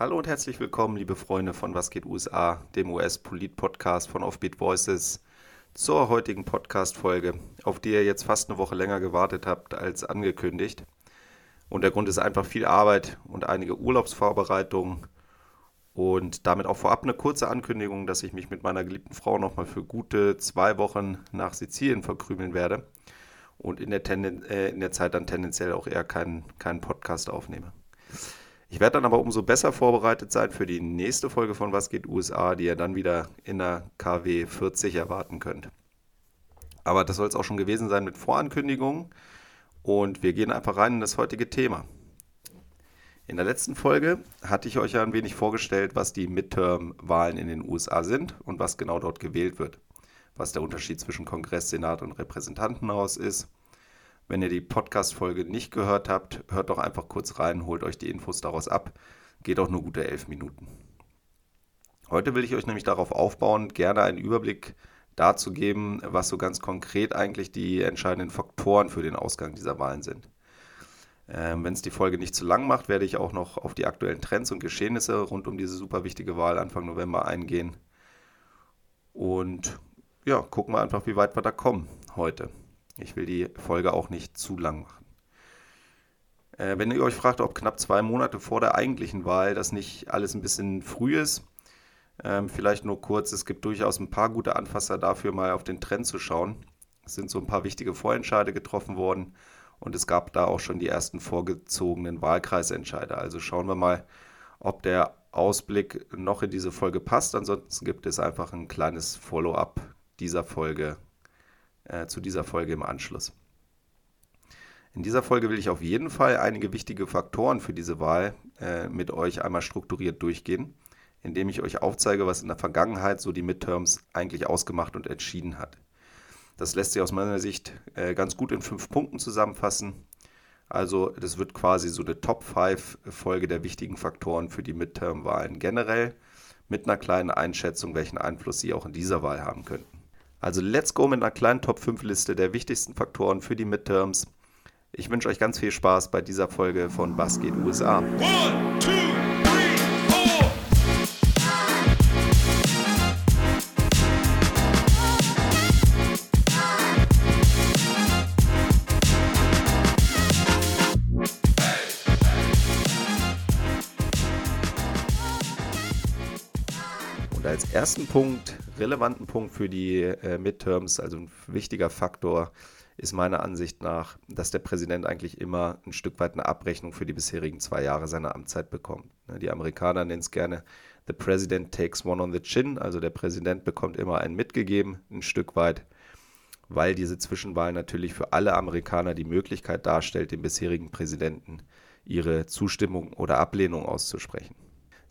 Hallo und herzlich willkommen, liebe Freunde von Was geht USA, dem US-Polit-Podcast von Offbeat Voices, zur heutigen Podcast-Folge, auf die ihr jetzt fast eine Woche länger gewartet habt als angekündigt. Und der Grund ist einfach viel Arbeit und einige Urlaubsvorbereitungen und damit auch vorab eine kurze Ankündigung, dass ich mich mit meiner geliebten Frau nochmal für gute zwei Wochen nach Sizilien verkrümeln werde und in der, Tenden äh, in der Zeit dann tendenziell auch eher keinen, keinen Podcast aufnehme. Ich werde dann aber umso besser vorbereitet sein für die nächste Folge von Was geht USA, die ihr dann wieder in der KW 40 erwarten könnt. Aber das soll es auch schon gewesen sein mit Vorankündigungen. Und wir gehen einfach rein in das heutige Thema. In der letzten Folge hatte ich euch ja ein wenig vorgestellt, was die Midterm-Wahlen in den USA sind und was genau dort gewählt wird. Was der Unterschied zwischen Kongress, Senat und Repräsentantenhaus ist wenn ihr die Podcast-Folge nicht gehört habt, hört doch einfach kurz rein, holt euch die Infos daraus ab. Geht auch nur gute elf Minuten. Heute will ich euch nämlich darauf aufbauen, gerne einen Überblick dazu geben, was so ganz konkret eigentlich die entscheidenden Faktoren für den Ausgang dieser Wahlen sind. Ähm, Wenn es die Folge nicht zu lang macht, werde ich auch noch auf die aktuellen Trends und Geschehnisse rund um diese super wichtige Wahl Anfang November eingehen. Und ja, gucken wir einfach, wie weit wir da kommen heute. Ich will die Folge auch nicht zu lang machen. Äh, wenn ihr euch fragt, ob knapp zwei Monate vor der eigentlichen Wahl das nicht alles ein bisschen früh ist, ähm, vielleicht nur kurz, es gibt durchaus ein paar gute Anfasser dafür, mal auf den Trend zu schauen. Es sind so ein paar wichtige Vorentscheide getroffen worden und es gab da auch schon die ersten vorgezogenen Wahlkreisentscheide. Also schauen wir mal, ob der Ausblick noch in diese Folge passt. Ansonsten gibt es einfach ein kleines Follow-up dieser Folge äh, zu dieser Folge im Anschluss. In dieser Folge will ich auf jeden Fall einige wichtige Faktoren für diese Wahl äh, mit euch einmal strukturiert durchgehen, indem ich euch aufzeige, was in der Vergangenheit so die Midterms eigentlich ausgemacht und entschieden hat. Das lässt sich aus meiner Sicht äh, ganz gut in fünf Punkten zusammenfassen. Also das wird quasi so eine Top-5-Folge der wichtigen Faktoren für die Midterm-Wahlen generell, mit einer kleinen Einschätzung, welchen Einfluss sie auch in dieser Wahl haben könnten. Also let's go mit einer kleinen Top 5 Liste der wichtigsten Faktoren für die Midterms. Ich wünsche euch ganz viel Spaß bei dieser Folge von Was geht USA. One, two. Und als ersten Punkt relevanten Punkt für die äh, Midterms, also ein wichtiger Faktor, ist meiner Ansicht nach, dass der Präsident eigentlich immer ein Stück weit eine Abrechnung für die bisherigen zwei Jahre seiner Amtszeit bekommt. Ne, die Amerikaner nennen es gerne The President takes one on the chin, also der Präsident bekommt immer einen mitgegeben, ein Stück weit, weil diese Zwischenwahl natürlich für alle Amerikaner die Möglichkeit darstellt, dem bisherigen Präsidenten ihre Zustimmung oder Ablehnung auszusprechen.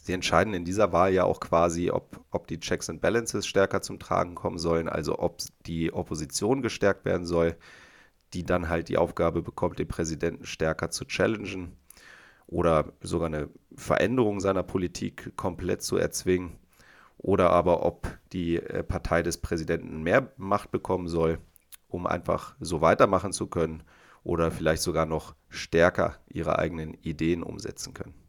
Sie entscheiden in dieser Wahl ja auch quasi, ob, ob die Checks and Balances stärker zum Tragen kommen sollen, also ob die Opposition gestärkt werden soll, die dann halt die Aufgabe bekommt, den Präsidenten stärker zu challengen oder sogar eine Veränderung seiner Politik komplett zu erzwingen oder aber ob die äh, Partei des Präsidenten mehr Macht bekommen soll, um einfach so weitermachen zu können oder vielleicht sogar noch stärker ihre eigenen Ideen umsetzen können.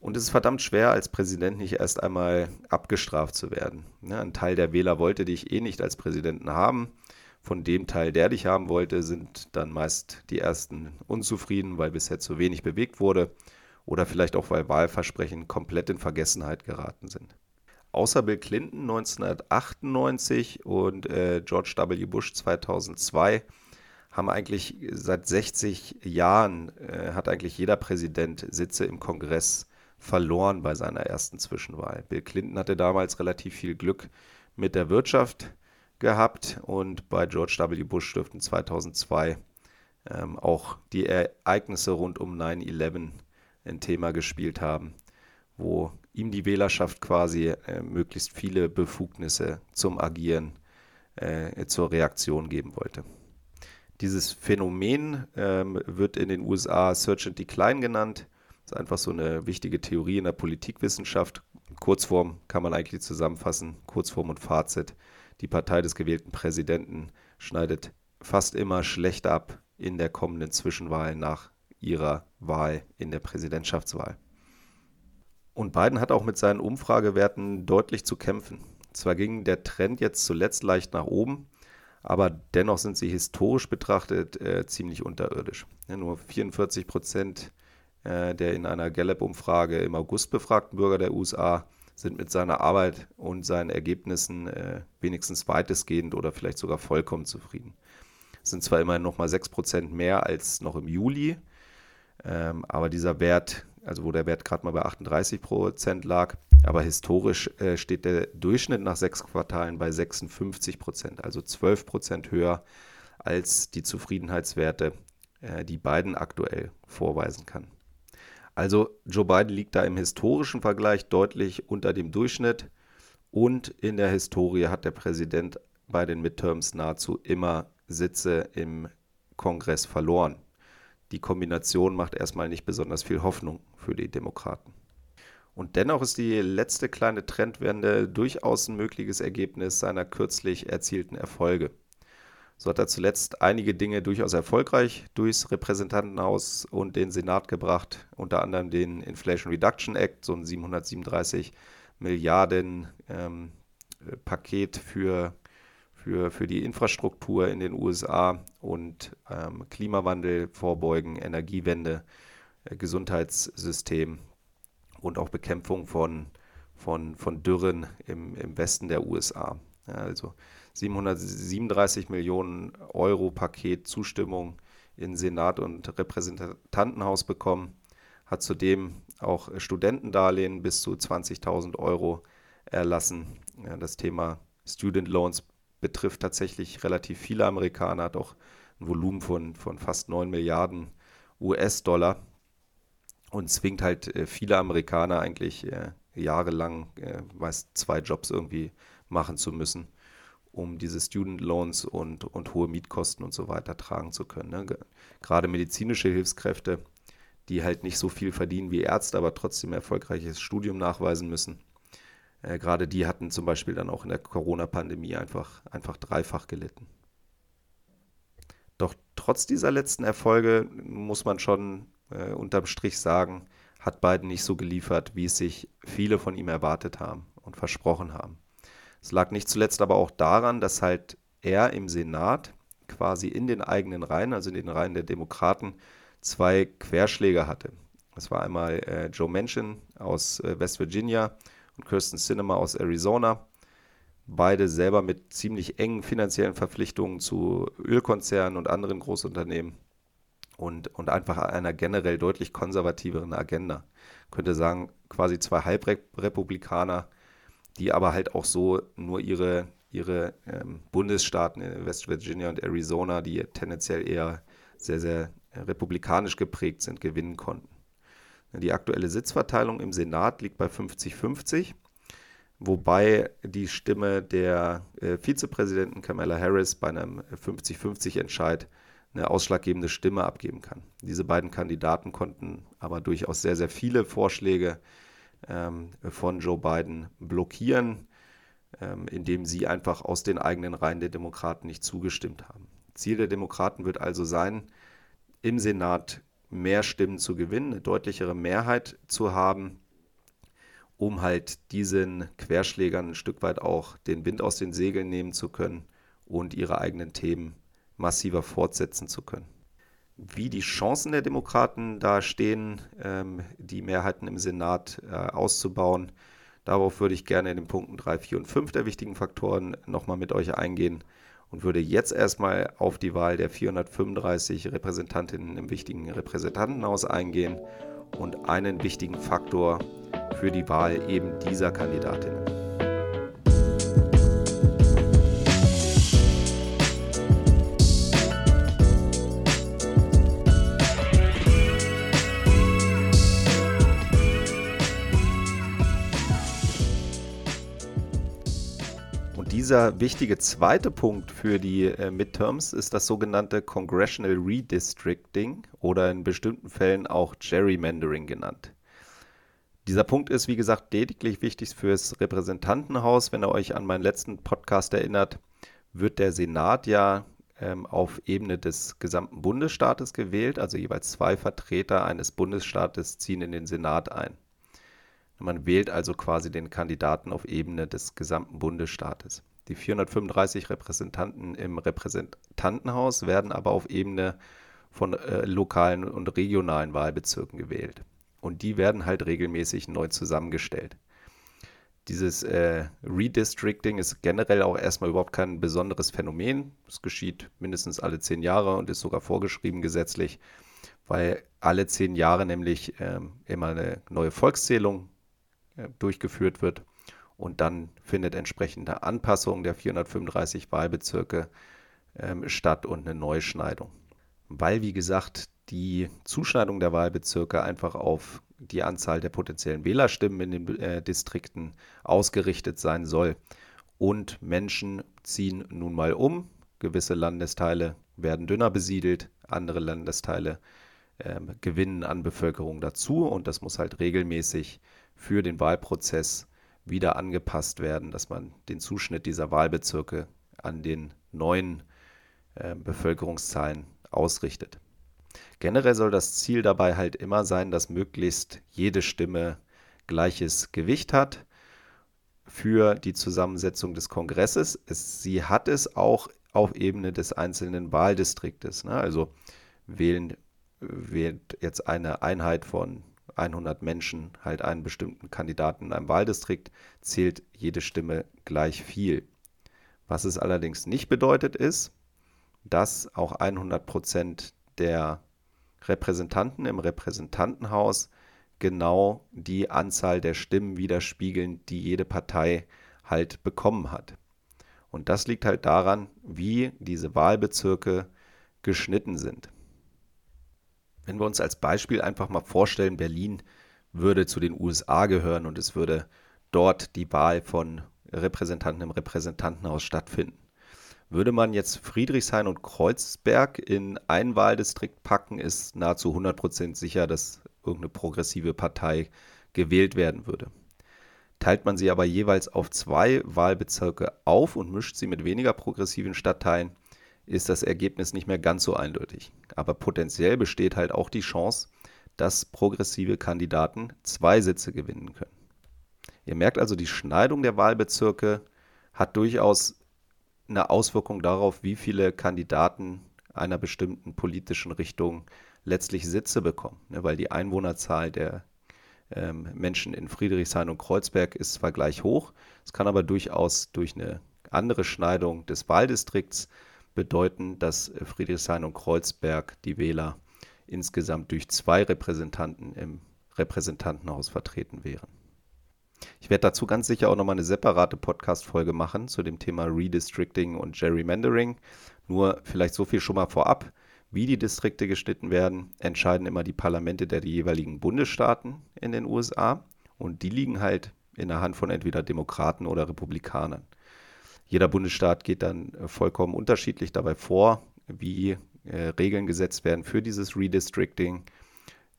Und es ist verdammt schwer, als Präsident nicht erst einmal abgestraft zu werden. Ja, ein Teil der Wähler wollte dich eh nicht als Präsidenten haben. Von dem Teil, der dich haben wollte, sind dann meist die ersten unzufrieden, weil bisher zu wenig bewegt wurde oder vielleicht auch, weil Wahlversprechen komplett in Vergessenheit geraten sind. Außer Bill Clinton 1998 und äh, George W. Bush 2002 haben eigentlich seit 60 Jahren, äh, hat eigentlich jeder Präsident Sitze im Kongress verloren bei seiner ersten Zwischenwahl. Bill Clinton hatte damals relativ viel Glück mit der Wirtschaft gehabt und bei George W. Bush dürften 2002 ähm, auch die Ereignisse rund um 9-11 ein Thema gespielt haben, wo ihm die Wählerschaft quasi äh, möglichst viele Befugnisse zum Agieren, äh, zur Reaktion geben wollte. Dieses Phänomen ähm, wird in den USA Search and Decline genannt das ist einfach so eine wichtige Theorie in der Politikwissenschaft. Kurzform kann man eigentlich zusammenfassen, Kurzform und Fazit. Die Partei des gewählten Präsidenten schneidet fast immer schlecht ab in der kommenden Zwischenwahl nach ihrer Wahl in der Präsidentschaftswahl. Und Biden hat auch mit seinen Umfragewerten deutlich zu kämpfen. Zwar ging der Trend jetzt zuletzt leicht nach oben, aber dennoch sind sie historisch betrachtet äh, ziemlich unterirdisch. Ja, nur 44 Prozent der in einer Gallup-Umfrage im August befragten Bürger der USA sind mit seiner Arbeit und seinen Ergebnissen äh, wenigstens weitestgehend oder vielleicht sogar vollkommen zufrieden. Es sind zwar immerhin noch mal 6 Prozent mehr als noch im Juli, ähm, aber dieser Wert, also wo der Wert gerade mal bei 38 Prozent lag, aber historisch äh, steht der Durchschnitt nach sechs Quartalen bei 56 Prozent, also 12 Prozent höher als die Zufriedenheitswerte, äh, die Biden aktuell vorweisen kann. Also Joe Biden liegt da im historischen Vergleich deutlich unter dem Durchschnitt und in der Historie hat der Präsident bei den Midterms nahezu immer Sitze im Kongress verloren. Die Kombination macht erstmal nicht besonders viel Hoffnung für die Demokraten. Und dennoch ist die letzte kleine Trendwende durchaus ein mögliches Ergebnis seiner kürzlich erzielten Erfolge. So hat er zuletzt einige Dinge durchaus erfolgreich durchs Repräsentantenhaus und den Senat gebracht, unter anderem den Inflation Reduction Act, so ein 737 Milliarden ähm, Paket für, für, für die Infrastruktur in den USA und ähm, Klimawandel vorbeugen, Energiewende, äh, Gesundheitssystem und auch Bekämpfung von, von, von Dürren im, im Westen der USA. Ja, also 737 Millionen Euro Paket Zustimmung in Senat und Repräsentantenhaus bekommen, hat zudem auch Studentendarlehen bis zu 20.000 Euro erlassen. Ja, das Thema Student Loans betrifft tatsächlich relativ viele Amerikaner, hat auch ein Volumen von, von fast 9 Milliarden US-Dollar und zwingt halt äh, viele Amerikaner eigentlich äh, jahrelang äh, meist zwei Jobs irgendwie machen zu müssen, um diese Student Loans und, und hohe Mietkosten und so weiter tragen zu können. Ne? Gerade medizinische Hilfskräfte, die halt nicht so viel verdienen wie Ärzte, aber trotzdem erfolgreiches Studium nachweisen müssen. Äh, gerade die hatten zum Beispiel dann auch in der Corona-Pandemie einfach, einfach dreifach gelitten. Doch trotz dieser letzten Erfolge muss man schon äh, unterm Strich sagen, hat Biden nicht so geliefert, wie es sich viele von ihm erwartet haben und versprochen haben. Es lag nicht zuletzt aber auch daran, dass halt er im Senat quasi in den eigenen Reihen, also in den Reihen der Demokraten, zwei Querschläger hatte. Das war einmal äh, Joe Manchin aus äh, West Virginia und Kirsten Sinema aus Arizona. Beide selber mit ziemlich engen finanziellen Verpflichtungen zu Ölkonzernen und anderen Großunternehmen und, und einfach einer generell deutlich konservativeren Agenda. Ich könnte sagen, quasi zwei Halbrepublikaner, die aber halt auch so nur ihre, ihre ähm, Bundesstaaten in West Virginia und Arizona, die tendenziell eher sehr, sehr republikanisch geprägt sind, gewinnen konnten. Die aktuelle Sitzverteilung im Senat liegt bei 50-50, wobei die Stimme der äh, Vizepräsidenten Kamala Harris bei einem 50-50-Entscheid eine ausschlaggebende Stimme abgeben kann. Diese beiden Kandidaten konnten aber durchaus sehr, sehr viele Vorschläge ähm, von Joe Biden blockieren, ähm, indem sie einfach aus den eigenen Reihen der Demokraten nicht zugestimmt haben. Ziel der Demokraten wird also sein, im Senat mehr Stimmen zu gewinnen, eine deutlichere Mehrheit zu haben, um halt diesen Querschlägern ein Stück weit auch den Wind aus den Segeln nehmen zu können und ihre eigenen Themen massiver fortsetzen zu können. Wie die Chancen der Demokraten da stehen, ähm, die Mehrheiten im Senat äh, auszubauen, darauf würde ich gerne in den Punkten 3, 4 und 5 der wichtigen Faktoren nochmal mit euch eingehen und würde jetzt erstmal auf die Wahl der 435 Repräsentantinnen im wichtigen Repräsentantenhaus eingehen und einen wichtigen Faktor für die Wahl eben dieser Kandidatinnen. Dieser wichtige zweite Punkt für die äh, Midterms ist das sogenannte Congressional Redistricting oder in bestimmten Fällen auch Gerrymandering genannt. Dieser Punkt ist, wie gesagt, lediglich wichtig fürs Repräsentantenhaus. Wenn ihr euch an meinen letzten Podcast erinnert, wird der Senat ja ähm, auf Ebene des gesamten Bundesstaates gewählt, also jeweils zwei Vertreter eines Bundesstaates ziehen in den Senat ein. Man wählt also quasi den Kandidaten auf Ebene des gesamten Bundesstaates. Die 435 Repräsentanten im Repräsentantenhaus werden aber auf Ebene von äh, lokalen und regionalen Wahlbezirken gewählt. Und die werden halt regelmäßig neu zusammengestellt. Dieses äh, Redistricting ist generell auch erstmal überhaupt kein besonderes Phänomen. Es geschieht mindestens alle zehn Jahre und ist sogar vorgeschrieben gesetzlich, weil alle zehn Jahre nämlich ähm, immer eine neue Volkszählung äh, durchgeführt wird und dann findet entsprechende Anpassung der 435 Wahlbezirke ähm, statt und eine Neuschneidung. Weil, wie gesagt, die Zuschneidung der Wahlbezirke einfach auf die Anzahl der potenziellen Wählerstimmen in den äh, Distrikten ausgerichtet sein soll. Und Menschen ziehen nun mal um. Gewisse Landesteile werden dünner besiedelt, andere Landesteile äh, gewinnen an Bevölkerung dazu und das muss halt regelmäßig für den Wahlprozess wieder angepasst werden, dass man den Zuschnitt dieser Wahlbezirke an den neuen äh, Bevölkerungszahlen ausrichtet. Generell soll das Ziel dabei halt immer sein, dass möglichst jede Stimme gleiches Gewicht hat für die Zusammensetzung des Kongresses. Es, sie hat es auch auf Ebene des einzelnen Wahldistriktes. Ne? Also wählen, wählt jetzt eine Einheit von 100 Menschen halt einen bestimmten Kandidaten in einem Wahldistrikt, zählt jede Stimme gleich viel. Was es allerdings nicht bedeutet ist, dass auch 100 Prozent der Repräsentanten im Repräsentantenhaus genau die Anzahl der Stimmen widerspiegeln, die jede Partei halt bekommen hat. Und das liegt halt daran, wie diese Wahlbezirke geschnitten sind. Wenn wir uns als Beispiel einfach mal vorstellen, Berlin würde zu den USA gehören und es würde dort die Wahl von Repräsentanten im Repräsentantenhaus stattfinden. Würde man jetzt Friedrichshain und Kreuzberg in ein Wahldistrikt packen, ist nahezu 100% sicher, dass irgendeine progressive Partei gewählt werden würde. Teilt man sie aber jeweils auf zwei Wahlbezirke auf und mischt sie mit weniger progressiven Stadtteilen, ist das Ergebnis nicht mehr ganz so eindeutig. Aber potenziell besteht halt auch die Chance, dass progressive Kandidaten zwei Sitze gewinnen können. Ihr merkt also, die Schneidung der Wahlbezirke hat durchaus eine Auswirkung darauf, wie viele Kandidaten einer bestimmten politischen Richtung letztlich Sitze bekommen. Ne, weil die Einwohnerzahl der ähm, Menschen in Friedrichshain und Kreuzberg ist zwar gleich hoch, es kann aber durchaus durch eine andere Schneidung des Wahldistrikts bedeuten, dass Friedrichshain und Kreuzberg die Wähler insgesamt durch zwei Repräsentanten im Repräsentantenhaus vertreten wären. Ich werde dazu ganz sicher auch nochmal eine separate Podcast-Folge machen zu dem Thema Redistricting und Gerrymandering. Nur vielleicht so viel schon mal vorab. Wie die Distrikte geschnitten werden, entscheiden immer die Parlamente der jeweiligen Bundesstaaten in den USA. Und die liegen halt in der Hand von entweder Demokraten oder Republikanern. Jeder Bundesstaat geht dann äh, vollkommen unterschiedlich dabei vor, wie äh, Regeln gesetzt werden für dieses Redistricting.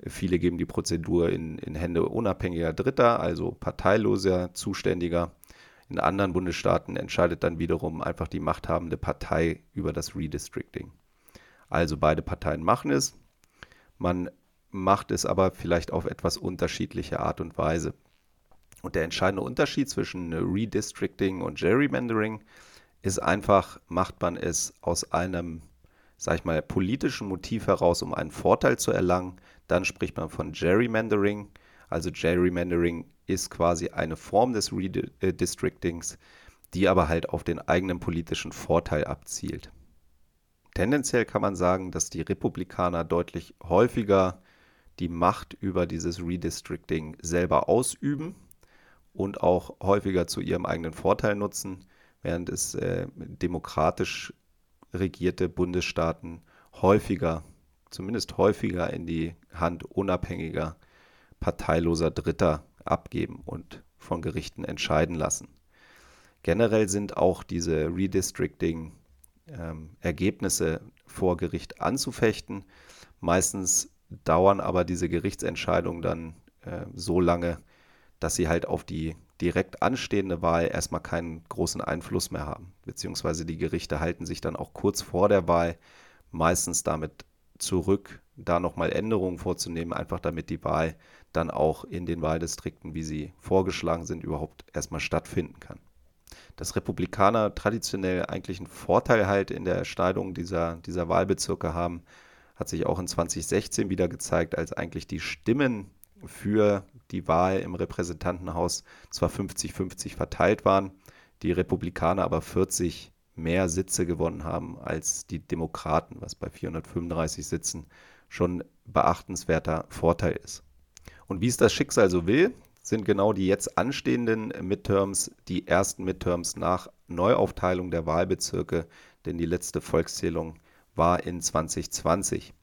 Viele geben die Prozedur in, in Hände unabhängiger Dritter, also parteiloser Zuständiger. In anderen Bundesstaaten entscheidet dann wiederum einfach die machthabende Partei über das Redistricting. Also beide Parteien machen es. Man macht es aber vielleicht auf etwas unterschiedliche Art und Weise. Und der entscheidende Unterschied zwischen Redistricting und Gerrymandering ist einfach, macht man es aus einem, sag ich mal, politischen Motiv heraus, um einen Vorteil zu erlangen, dann spricht man von Gerrymandering. Also Gerrymandering ist quasi eine Form des Redistrictings, die aber halt auf den eigenen politischen Vorteil abzielt. Tendenziell kann man sagen, dass die Republikaner deutlich häufiger die Macht über dieses Redistricting selber ausüben und auch häufiger zu ihrem eigenen Vorteil nutzen, während es äh, demokratisch regierte Bundesstaaten häufiger zumindest häufiger in die Hand unabhängiger, parteiloser Dritter abgeben und von Gerichten entscheiden lassen. Generell sind auch diese Redistricting-Ergebnisse ähm, vor Gericht anzufechten. Meistens dauern aber diese Gerichtsentscheidungen dann äh, so lange, dass sie halt auf die direkt anstehende Wahl erstmal keinen großen Einfluss mehr haben. Beziehungsweise die Gerichte halten sich dann auch kurz vor der Wahl meistens damit zurück, da nochmal Änderungen vorzunehmen, einfach damit die Wahl dann auch in den Wahldistrikten, wie sie vorgeschlagen sind, überhaupt erstmal stattfinden kann. Dass Republikaner traditionell eigentlich einen Vorteil halt in der Erschneidung dieser, dieser Wahlbezirke haben, hat sich auch in 2016 wieder gezeigt, als eigentlich die Stimmen für die Wahl im Repräsentantenhaus zwar 50-50 verteilt waren, die Republikaner aber 40 mehr Sitze gewonnen haben als die Demokraten, was bei 435 Sitzen schon beachtenswerter Vorteil ist. Und wie es das Schicksal so will, sind genau die jetzt anstehenden Midterms die ersten Midterms nach Neuaufteilung der Wahlbezirke, denn die letzte Volkszählung war in 2020.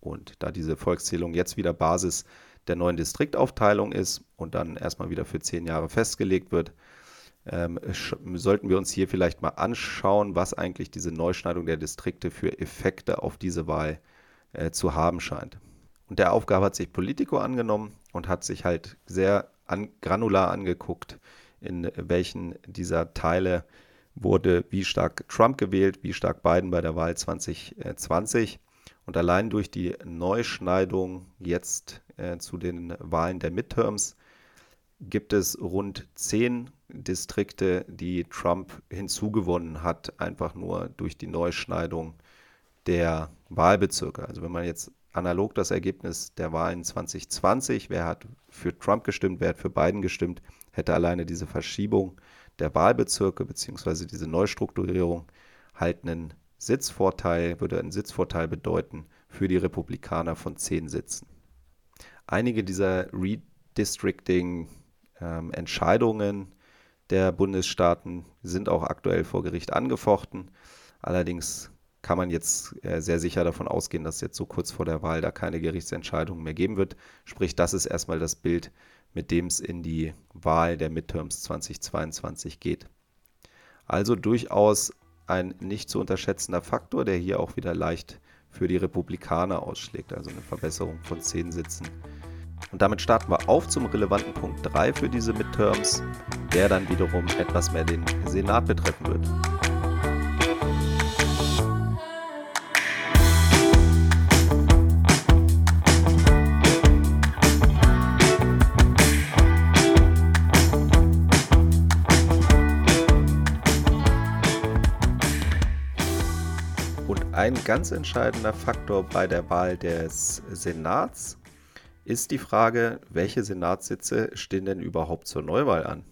Und da diese Volkszählung jetzt wieder Basis der neuen Distriktaufteilung ist und dann erstmal wieder für zehn Jahre festgelegt wird, ähm, sollten wir uns hier vielleicht mal anschauen, was eigentlich diese Neuschneidung der Distrikte für Effekte auf diese Wahl äh, zu haben scheint. Und der Aufgabe hat sich Politico angenommen und hat sich halt sehr an, granular angeguckt, in welchen dieser Teile wurde wie stark Trump gewählt, wie stark Biden bei der Wahl 2020. Und allein durch die Neuschneidung jetzt äh, zu den Wahlen der Midterms gibt es rund zehn Distrikte, die Trump hinzugewonnen hat, einfach nur durch die Neuschneidung der Wahlbezirke. Also wenn man jetzt analog das Ergebnis der Wahlen 2020, wer hat für Trump gestimmt, wer hat für Biden gestimmt, hätte alleine diese Verschiebung der Wahlbezirke bzw. diese Neustrukturierung halt einen Sitzvorteil, würde einen Sitzvorteil bedeuten für die Republikaner von zehn Sitzen. Einige dieser Redistricting-Entscheidungen ähm, der Bundesstaaten sind auch aktuell vor Gericht angefochten. Allerdings kann man jetzt äh, sehr sicher davon ausgehen, dass jetzt so kurz vor der Wahl da keine Gerichtsentscheidung mehr geben wird. Sprich, das ist erstmal das Bild, mit dem es in die Wahl der Midterms 2022 geht. Also durchaus ein nicht zu unterschätzender Faktor, der hier auch wieder leicht für die Republikaner ausschlägt, also eine Verbesserung von zehn Sitzen. Und damit starten wir auf zum relevanten Punkt 3 für diese Midterms, der dann wiederum etwas mehr den Senat betreffen wird. Ein ganz entscheidender Faktor bei der Wahl des Senats ist die Frage, welche Senatssitze stehen denn überhaupt zur Neuwahl an?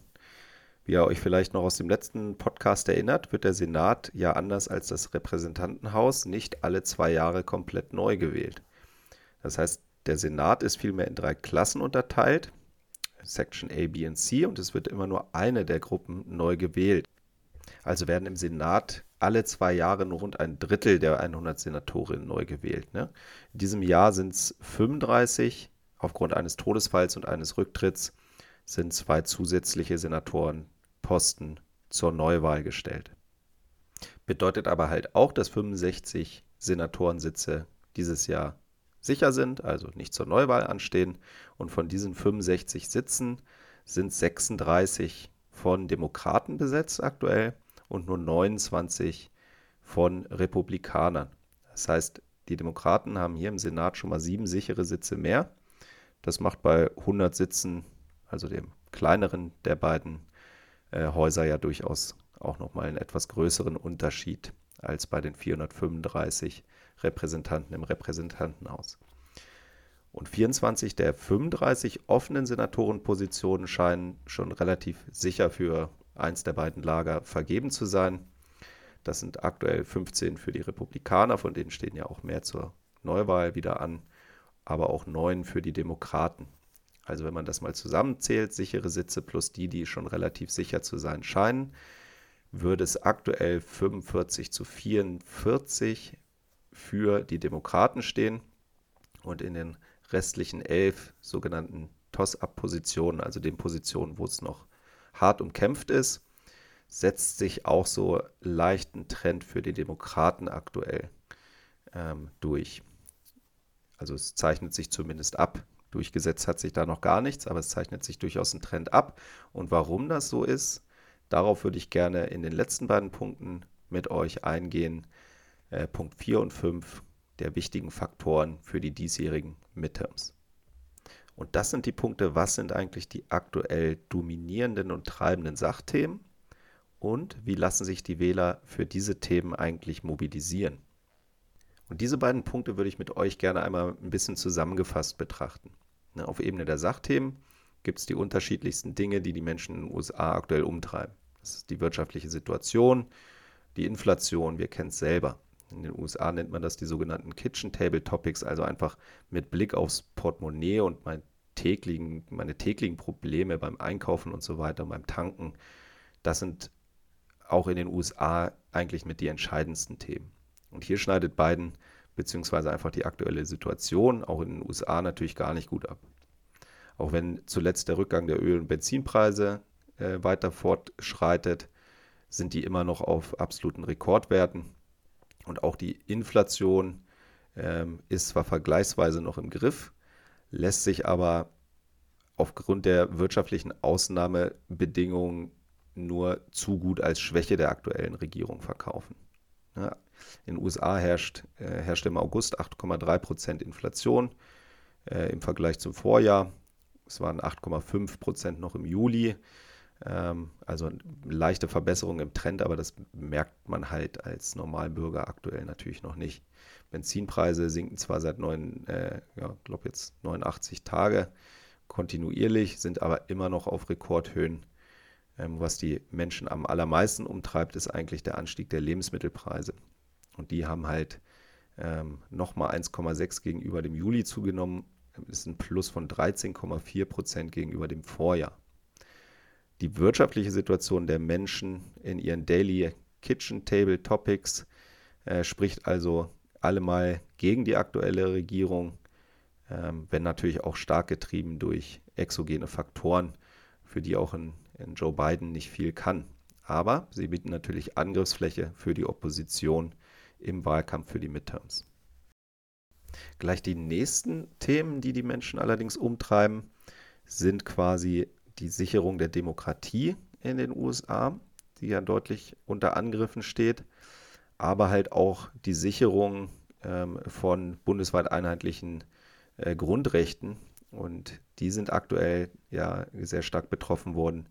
Wie ihr euch vielleicht noch aus dem letzten Podcast erinnert, wird der Senat ja anders als das Repräsentantenhaus nicht alle zwei Jahre komplett neu gewählt. Das heißt, der Senat ist vielmehr in drei Klassen unterteilt, Section A, B und C, und es wird immer nur eine der Gruppen neu gewählt. Also werden im Senat alle zwei Jahre nur rund ein Drittel der 100 Senatorinnen neu gewählt. Ne? In diesem Jahr sind es 35. Aufgrund eines Todesfalls und eines Rücktritts sind zwei zusätzliche Senatorenposten zur Neuwahl gestellt. Bedeutet aber halt auch, dass 65 Senatorensitze dieses Jahr sicher sind, also nicht zur Neuwahl anstehen. Und von diesen 65 Sitzen sind 36 von Demokraten besetzt aktuell und nur 29 von Republikanern. Das heißt, die Demokraten haben hier im Senat schon mal sieben sichere Sitze mehr. Das macht bei 100 Sitzen, also dem kleineren der beiden äh, Häuser, ja durchaus auch nochmal einen etwas größeren Unterschied als bei den 435 Repräsentanten im Repräsentantenhaus. Und 24 der 35 offenen Senatorenpositionen scheinen schon relativ sicher für eins der beiden Lager vergeben zu sein. Das sind aktuell 15 für die Republikaner, von denen stehen ja auch mehr zur Neuwahl wieder an, aber auch neun für die Demokraten. Also wenn man das mal zusammenzählt, sichere Sitze plus die, die schon relativ sicher zu sein scheinen, würde es aktuell 45 zu 44 für die Demokraten stehen und in den restlichen elf sogenannten Toss-Up-Positionen, also den Positionen, wo es noch hart umkämpft ist, setzt sich auch so leicht ein Trend für die Demokraten aktuell ähm, durch. Also es zeichnet sich zumindest ab. Durchgesetzt hat sich da noch gar nichts, aber es zeichnet sich durchaus ein Trend ab. Und warum das so ist, darauf würde ich gerne in den letzten beiden Punkten mit euch eingehen. Äh, Punkt 4 und 5, der wichtigen Faktoren für die diesjährigen Midterms. Und das sind die Punkte, was sind eigentlich die aktuell dominierenden und treibenden Sachthemen und wie lassen sich die Wähler für diese Themen eigentlich mobilisieren. Und diese beiden Punkte würde ich mit euch gerne einmal ein bisschen zusammengefasst betrachten. Ne, auf Ebene der Sachthemen gibt es die unterschiedlichsten Dinge, die die Menschen in den USA aktuell umtreiben. Das ist die wirtschaftliche Situation, die Inflation, wir kennen es selber. In den USA nennt man das die sogenannten Kitchen Table Topics, also einfach mit Blick aufs Portemonnaie und mein täglichen, meine täglichen Probleme beim Einkaufen und so weiter, beim Tanken. Das sind auch in den USA eigentlich mit die entscheidendsten Themen. Und hier schneidet Biden beziehungsweise einfach die aktuelle Situation auch in den USA natürlich gar nicht gut ab. Auch wenn zuletzt der Rückgang der Öl- und Benzinpreise äh, weiter fortschreitet, sind die immer noch auf absoluten Rekordwerten. Und auch die Inflation ähm, ist zwar vergleichsweise noch im Griff, lässt sich aber aufgrund der wirtschaftlichen Ausnahmebedingungen nur zu gut als Schwäche der aktuellen Regierung verkaufen. Ja, in den USA herrscht, äh, herrscht im August 8,3 Prozent Inflation äh, im Vergleich zum Vorjahr. Es waren 8,5 Prozent noch im Juli. Ähm, also eine leichte Verbesserung im Trend, aber das merkt man halt als Normalbürger aktuell natürlich noch nicht. Benzinpreise sinken zwar seit neun, äh, ja, glaube jetzt 89 Tage kontinuierlich, sind aber immer noch auf Rekordhöhen. Ähm, was die Menschen am allermeisten umtreibt, ist eigentlich der Anstieg der Lebensmittelpreise. Und die haben halt ähm, nochmal 1,6 gegenüber dem Juli zugenommen. Das ist ein Plus von 13,4 Prozent gegenüber dem Vorjahr. Die wirtschaftliche Situation der Menschen in ihren Daily Kitchen Table Topics äh, spricht also allemal gegen die aktuelle Regierung, ähm, wenn natürlich auch stark getrieben durch exogene Faktoren, für die auch in, in Joe Biden nicht viel kann. Aber sie bieten natürlich Angriffsfläche für die Opposition im Wahlkampf für die Midterms. Gleich die nächsten Themen, die die Menschen allerdings umtreiben, sind quasi die Sicherung der Demokratie in den USA, die ja deutlich unter Angriffen steht, aber halt auch die Sicherung ähm, von bundesweit einheitlichen äh, Grundrechten. Und die sind aktuell ja sehr stark betroffen worden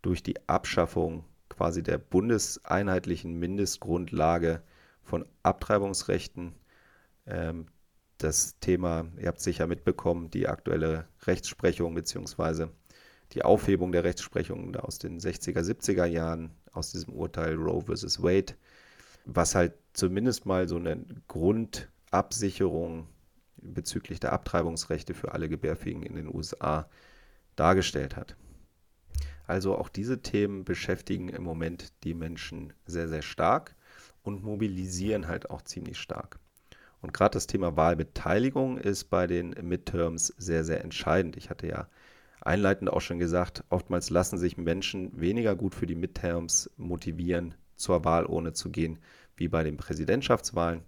durch die Abschaffung quasi der bundeseinheitlichen Mindestgrundlage von Abtreibungsrechten. Ähm, das Thema, ihr habt sicher mitbekommen, die aktuelle Rechtsprechung bzw. die Aufhebung der Rechtsprechung aus den 60er, 70er Jahren aus diesem Urteil Roe vs. Wade, was halt zumindest mal so eine Grundabsicherung bezüglich der Abtreibungsrechte für alle Gebärfähigen in den USA dargestellt hat. Also auch diese Themen beschäftigen im Moment die Menschen sehr, sehr stark und mobilisieren halt auch ziemlich stark. Und gerade das Thema Wahlbeteiligung ist bei den Midterms sehr, sehr entscheidend. Ich hatte ja einleitend auch schon gesagt, oftmals lassen sich Menschen weniger gut für die Midterms motivieren, zur Wahl ohne zu gehen, wie bei den Präsidentschaftswahlen.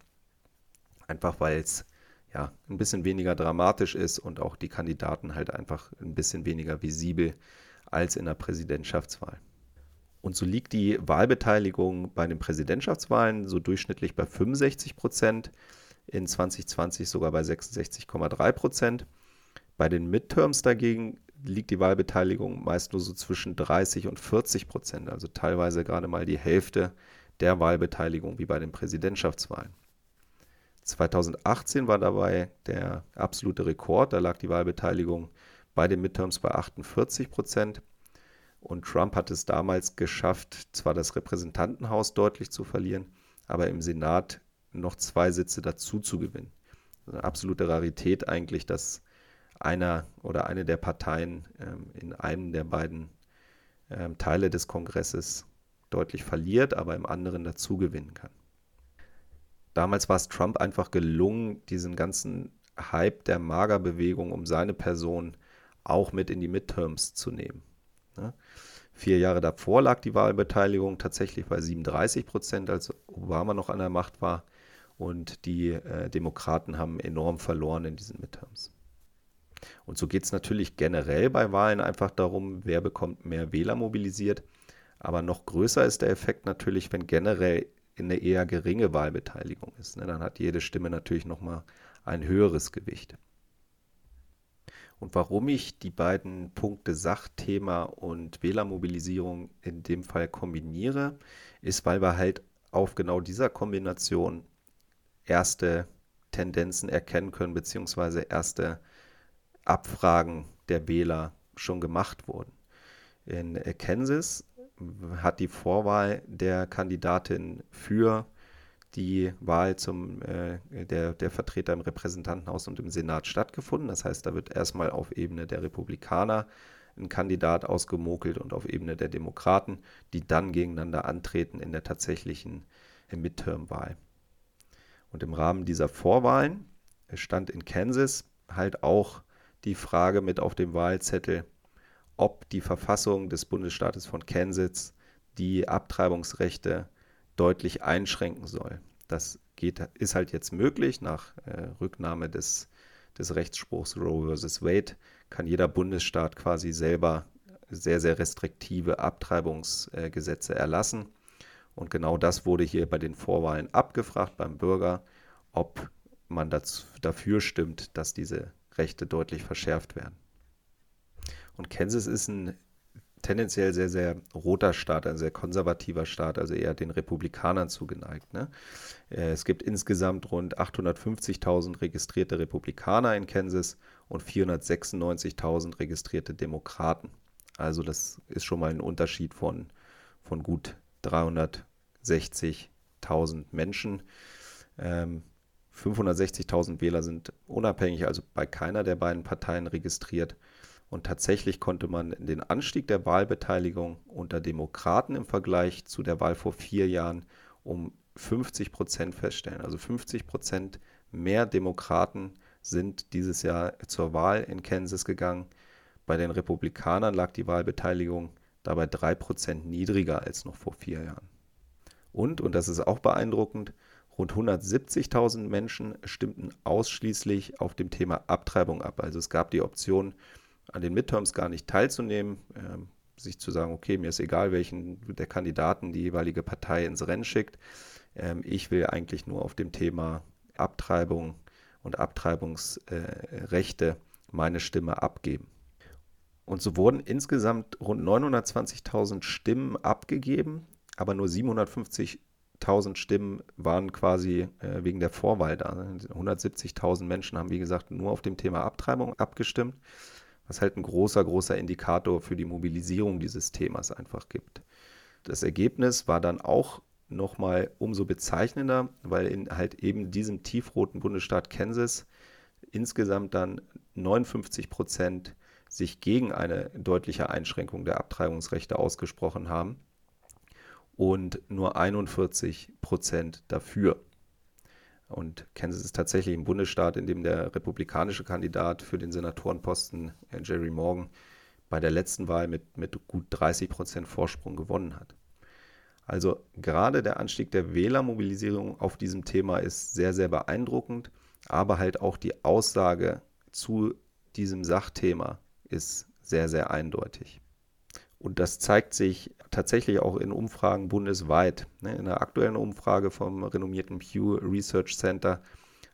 Einfach weil es ja ein bisschen weniger dramatisch ist und auch die Kandidaten halt einfach ein bisschen weniger visibel als in der Präsidentschaftswahl. Und so liegt die Wahlbeteiligung bei den Präsidentschaftswahlen so durchschnittlich bei 65 Prozent, in 2020 sogar bei 66,3 Prozent. Bei den Midterms dagegen liegt die Wahlbeteiligung meist nur so zwischen 30 und 40 Prozent, also teilweise gerade mal die Hälfte der Wahlbeteiligung wie bei den Präsidentschaftswahlen. 2018 war dabei der absolute Rekord, da lag die Wahlbeteiligung bei den Midterms bei 48 Prozent. Und Trump hat es damals geschafft, zwar das Repräsentantenhaus deutlich zu verlieren, aber im Senat noch zwei Sitze dazu zu gewinnen. Eine absolute Rarität eigentlich, dass einer oder eine der Parteien ähm, in einem der beiden ähm, Teile des Kongresses deutlich verliert, aber im anderen dazu gewinnen kann. Damals war es Trump einfach gelungen, diesen ganzen Hype der Magerbewegung um seine Person auch mit in die Midterms zu nehmen. Ne? Vier Jahre davor lag die Wahlbeteiligung tatsächlich bei 37 Prozent, als Obama noch an der Macht war. Und die äh, Demokraten haben enorm verloren in diesen Midterms. Und so geht es natürlich generell bei Wahlen einfach darum, wer bekommt mehr Wähler mobilisiert. Aber noch größer ist der Effekt natürlich, wenn generell eine eher geringe Wahlbeteiligung ist. Ne? Dann hat jede Stimme natürlich nochmal ein höheres Gewicht. Und warum ich die beiden Punkte Sachthema und Wählermobilisierung in dem Fall kombiniere, ist, weil wir halt auf genau dieser Kombination erste Tendenzen erkennen können, beziehungsweise erste Abfragen der Wähler schon gemacht wurden. In Kansas hat die Vorwahl der Kandidatin für die Wahl zum, äh, der, der Vertreter im Repräsentantenhaus und im Senat stattgefunden. Das heißt, da wird erstmal auf Ebene der Republikaner ein Kandidat ausgemokelt und auf Ebene der Demokraten, die dann gegeneinander antreten in der tatsächlichen Midterm-Wahl. Und im Rahmen dieser Vorwahlen stand in Kansas halt auch die Frage mit auf dem Wahlzettel, ob die Verfassung des Bundesstaates von Kansas die Abtreibungsrechte deutlich einschränken soll. Das geht, ist halt jetzt möglich nach äh, Rücknahme des, des Rechtsspruchs Roe vs. Wade kann jeder Bundesstaat quasi selber sehr, sehr restriktive Abtreibungsgesetze äh, erlassen. Und genau das wurde hier bei den Vorwahlen abgefragt beim Bürger, ob man dazu, dafür stimmt, dass diese Rechte deutlich verschärft werden. Und Kansas ist ein tendenziell sehr, sehr roter Staat, ein sehr konservativer Staat, also eher den Republikanern zugeneigt. Ne? Äh, es gibt insgesamt rund 850.000 registrierte Republikaner in Kansas und 496.000 registrierte Demokraten. Also das ist schon mal ein Unterschied von, von gut 360.000 Menschen. Ähm, 560.000 Wähler sind unabhängig, also bei keiner der beiden Parteien registriert. Und tatsächlich konnte man den Anstieg der Wahlbeteiligung unter Demokraten im Vergleich zu der Wahl vor vier Jahren um 50 Prozent feststellen. Also 50 Prozent mehr Demokraten sind dieses Jahr zur Wahl in Kansas gegangen. Bei den Republikanern lag die Wahlbeteiligung dabei drei Prozent niedriger als noch vor vier Jahren. Und, und das ist auch beeindruckend, rund 170.000 Menschen stimmten ausschließlich auf dem Thema Abtreibung ab. Also es gab die Option, an den Midterms gar nicht teilzunehmen, äh, sich zu sagen, okay, mir ist egal, welchen der Kandidaten die jeweilige Partei ins Rennen schickt. Ähm, ich will eigentlich nur auf dem Thema Abtreibung und Abtreibungsrechte äh, meine Stimme abgeben. Und so wurden insgesamt rund 920.000 Stimmen abgegeben, aber nur 750.000 Stimmen waren quasi äh, wegen der Vorwahl da. 170.000 Menschen haben, wie gesagt, nur auf dem Thema Abtreibung abgestimmt was halt ein großer, großer Indikator für die Mobilisierung dieses Themas einfach gibt. Das Ergebnis war dann auch nochmal umso bezeichnender, weil in halt eben diesem tiefroten Bundesstaat Kansas insgesamt dann 59 Prozent sich gegen eine deutliche Einschränkung der Abtreibungsrechte ausgesprochen haben und nur 41 Prozent dafür. Und Kansas ist tatsächlich ein Bundesstaat, in dem der republikanische Kandidat für den Senatorenposten, äh, Jerry Morgan, bei der letzten Wahl mit, mit gut 30 Prozent Vorsprung gewonnen hat. Also gerade der Anstieg der Wählermobilisierung auf diesem Thema ist sehr, sehr beeindruckend, aber halt auch die Aussage zu diesem Sachthema ist sehr, sehr eindeutig. Und das zeigt sich tatsächlich auch in Umfragen bundesweit. Ne, in einer aktuellen Umfrage vom renommierten Pew Research Center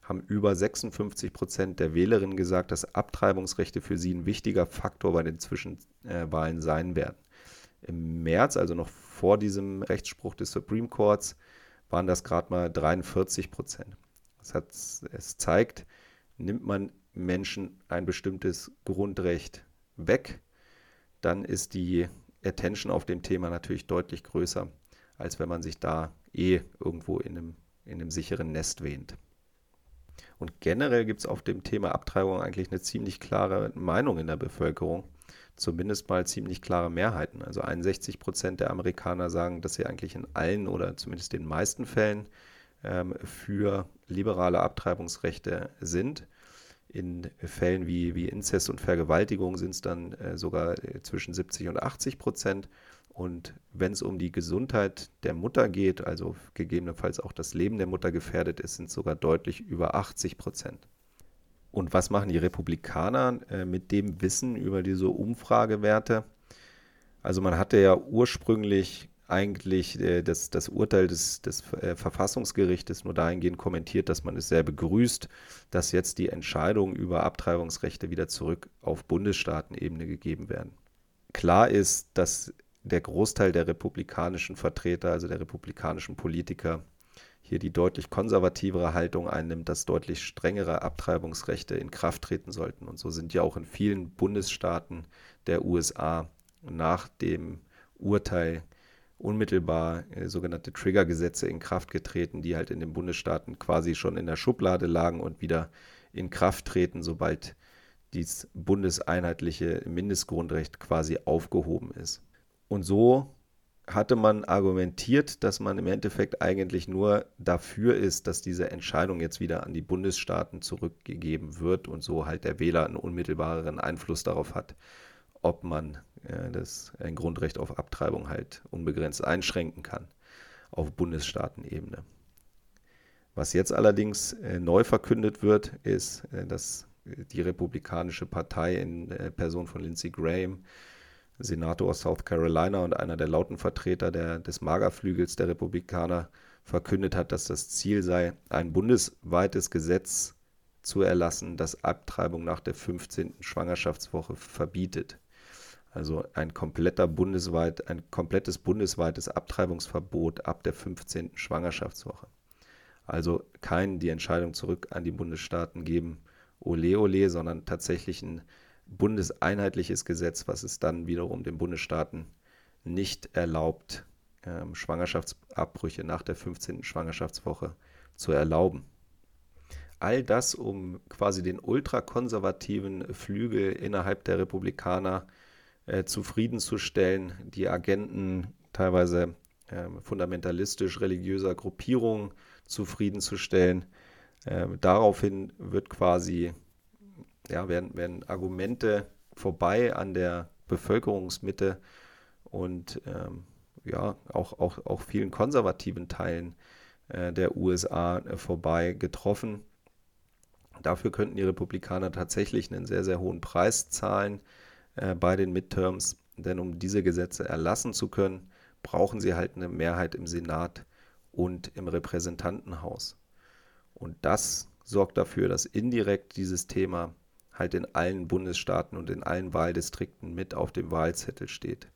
haben über 56 Prozent der Wählerinnen gesagt, dass Abtreibungsrechte für sie ein wichtiger Faktor bei den Zwischenwahlen sein werden. Im März, also noch vor diesem Rechtsspruch des Supreme Courts, waren das gerade mal 43 Prozent. Das hat, es zeigt, nimmt man Menschen ein bestimmtes Grundrecht weg, dann ist die Attention auf dem Thema natürlich deutlich größer, als wenn man sich da eh irgendwo in einem, in einem sicheren Nest wähnt. Und generell gibt es auf dem Thema Abtreibung eigentlich eine ziemlich klare Meinung in der Bevölkerung. Zumindest mal ziemlich klare Mehrheiten. Also 61 Prozent der Amerikaner sagen, dass sie eigentlich in allen oder zumindest den meisten Fällen ähm, für liberale Abtreibungsrechte sind. In Fällen wie, wie Inzest und Vergewaltigung sind es dann äh, sogar äh, zwischen 70 und 80 Prozent. Und wenn es um die Gesundheit der Mutter geht, also gegebenenfalls auch das Leben der Mutter gefährdet ist, sind es sogar deutlich über 80 Prozent. Und was machen die Republikaner äh, mit dem Wissen über diese Umfragewerte? Also man hatte ja ursprünglich eigentlich äh, das, das Urteil des, des äh, Verfassungsgerichtes nur dahingehend kommentiert, dass man es sehr begrüßt, dass jetzt die Entscheidungen über Abtreibungsrechte wieder zurück auf Bundesstaatenebene gegeben werden. Klar ist, dass der Großteil der republikanischen Vertreter, also der republikanischen Politiker, hier die deutlich konservativere Haltung einnimmt, dass deutlich strengere Abtreibungsrechte in Kraft treten sollten. Und so sind ja auch in vielen Bundesstaaten der USA nach dem Urteil unmittelbar äh, sogenannte Triggergesetze in Kraft getreten, die halt in den Bundesstaaten quasi schon in der Schublade lagen und wieder in Kraft treten, sobald dieses bundeseinheitliche Mindestgrundrecht quasi aufgehoben ist. Und so hatte man argumentiert, dass man im Endeffekt eigentlich nur dafür ist, dass diese Entscheidung jetzt wieder an die Bundesstaaten zurückgegeben wird und so halt der Wähler einen unmittelbareren Einfluss darauf hat, ob man das, ein Grundrecht auf Abtreibung halt unbegrenzt einschränken kann auf Bundesstaatenebene. Was jetzt allerdings äh, neu verkündet wird, ist, äh, dass die Republikanische Partei in äh, Person von Lindsey Graham, Senator aus South Carolina und einer der lauten Vertreter der, des Magerflügels der Republikaner, verkündet hat, dass das Ziel sei, ein bundesweites Gesetz zu erlassen, das Abtreibung nach der 15. Schwangerschaftswoche verbietet. Also ein kompletter bundesweit, ein komplettes bundesweites Abtreibungsverbot ab der 15. Schwangerschaftswoche. Also kein die Entscheidung zurück an die Bundesstaaten geben, ole ole, sondern tatsächlich ein bundeseinheitliches Gesetz, was es dann wiederum den Bundesstaaten nicht erlaubt, ähm, Schwangerschaftsabbrüche nach der 15. Schwangerschaftswoche zu erlauben. All das, um quasi den ultrakonservativen Flügel innerhalb der Republikaner äh, zufriedenzustellen, die Agenten teilweise äh, fundamentalistisch religiöser Gruppierungen zufriedenzustellen. Äh, daraufhin wird quasi, ja, werden, werden Argumente vorbei an der Bevölkerungsmitte und ähm, ja, auch, auch, auch vielen konservativen Teilen äh, der USA äh, vorbei getroffen. Dafür könnten die Republikaner tatsächlich einen sehr, sehr hohen Preis zahlen äh, bei den Midterms, denn um diese Gesetze erlassen zu können, brauchen sie halt eine Mehrheit im Senat und im Repräsentantenhaus. Und das sorgt dafür, dass indirekt dieses Thema halt in allen Bundesstaaten und in allen Wahldistrikten mit auf dem Wahlzettel steht.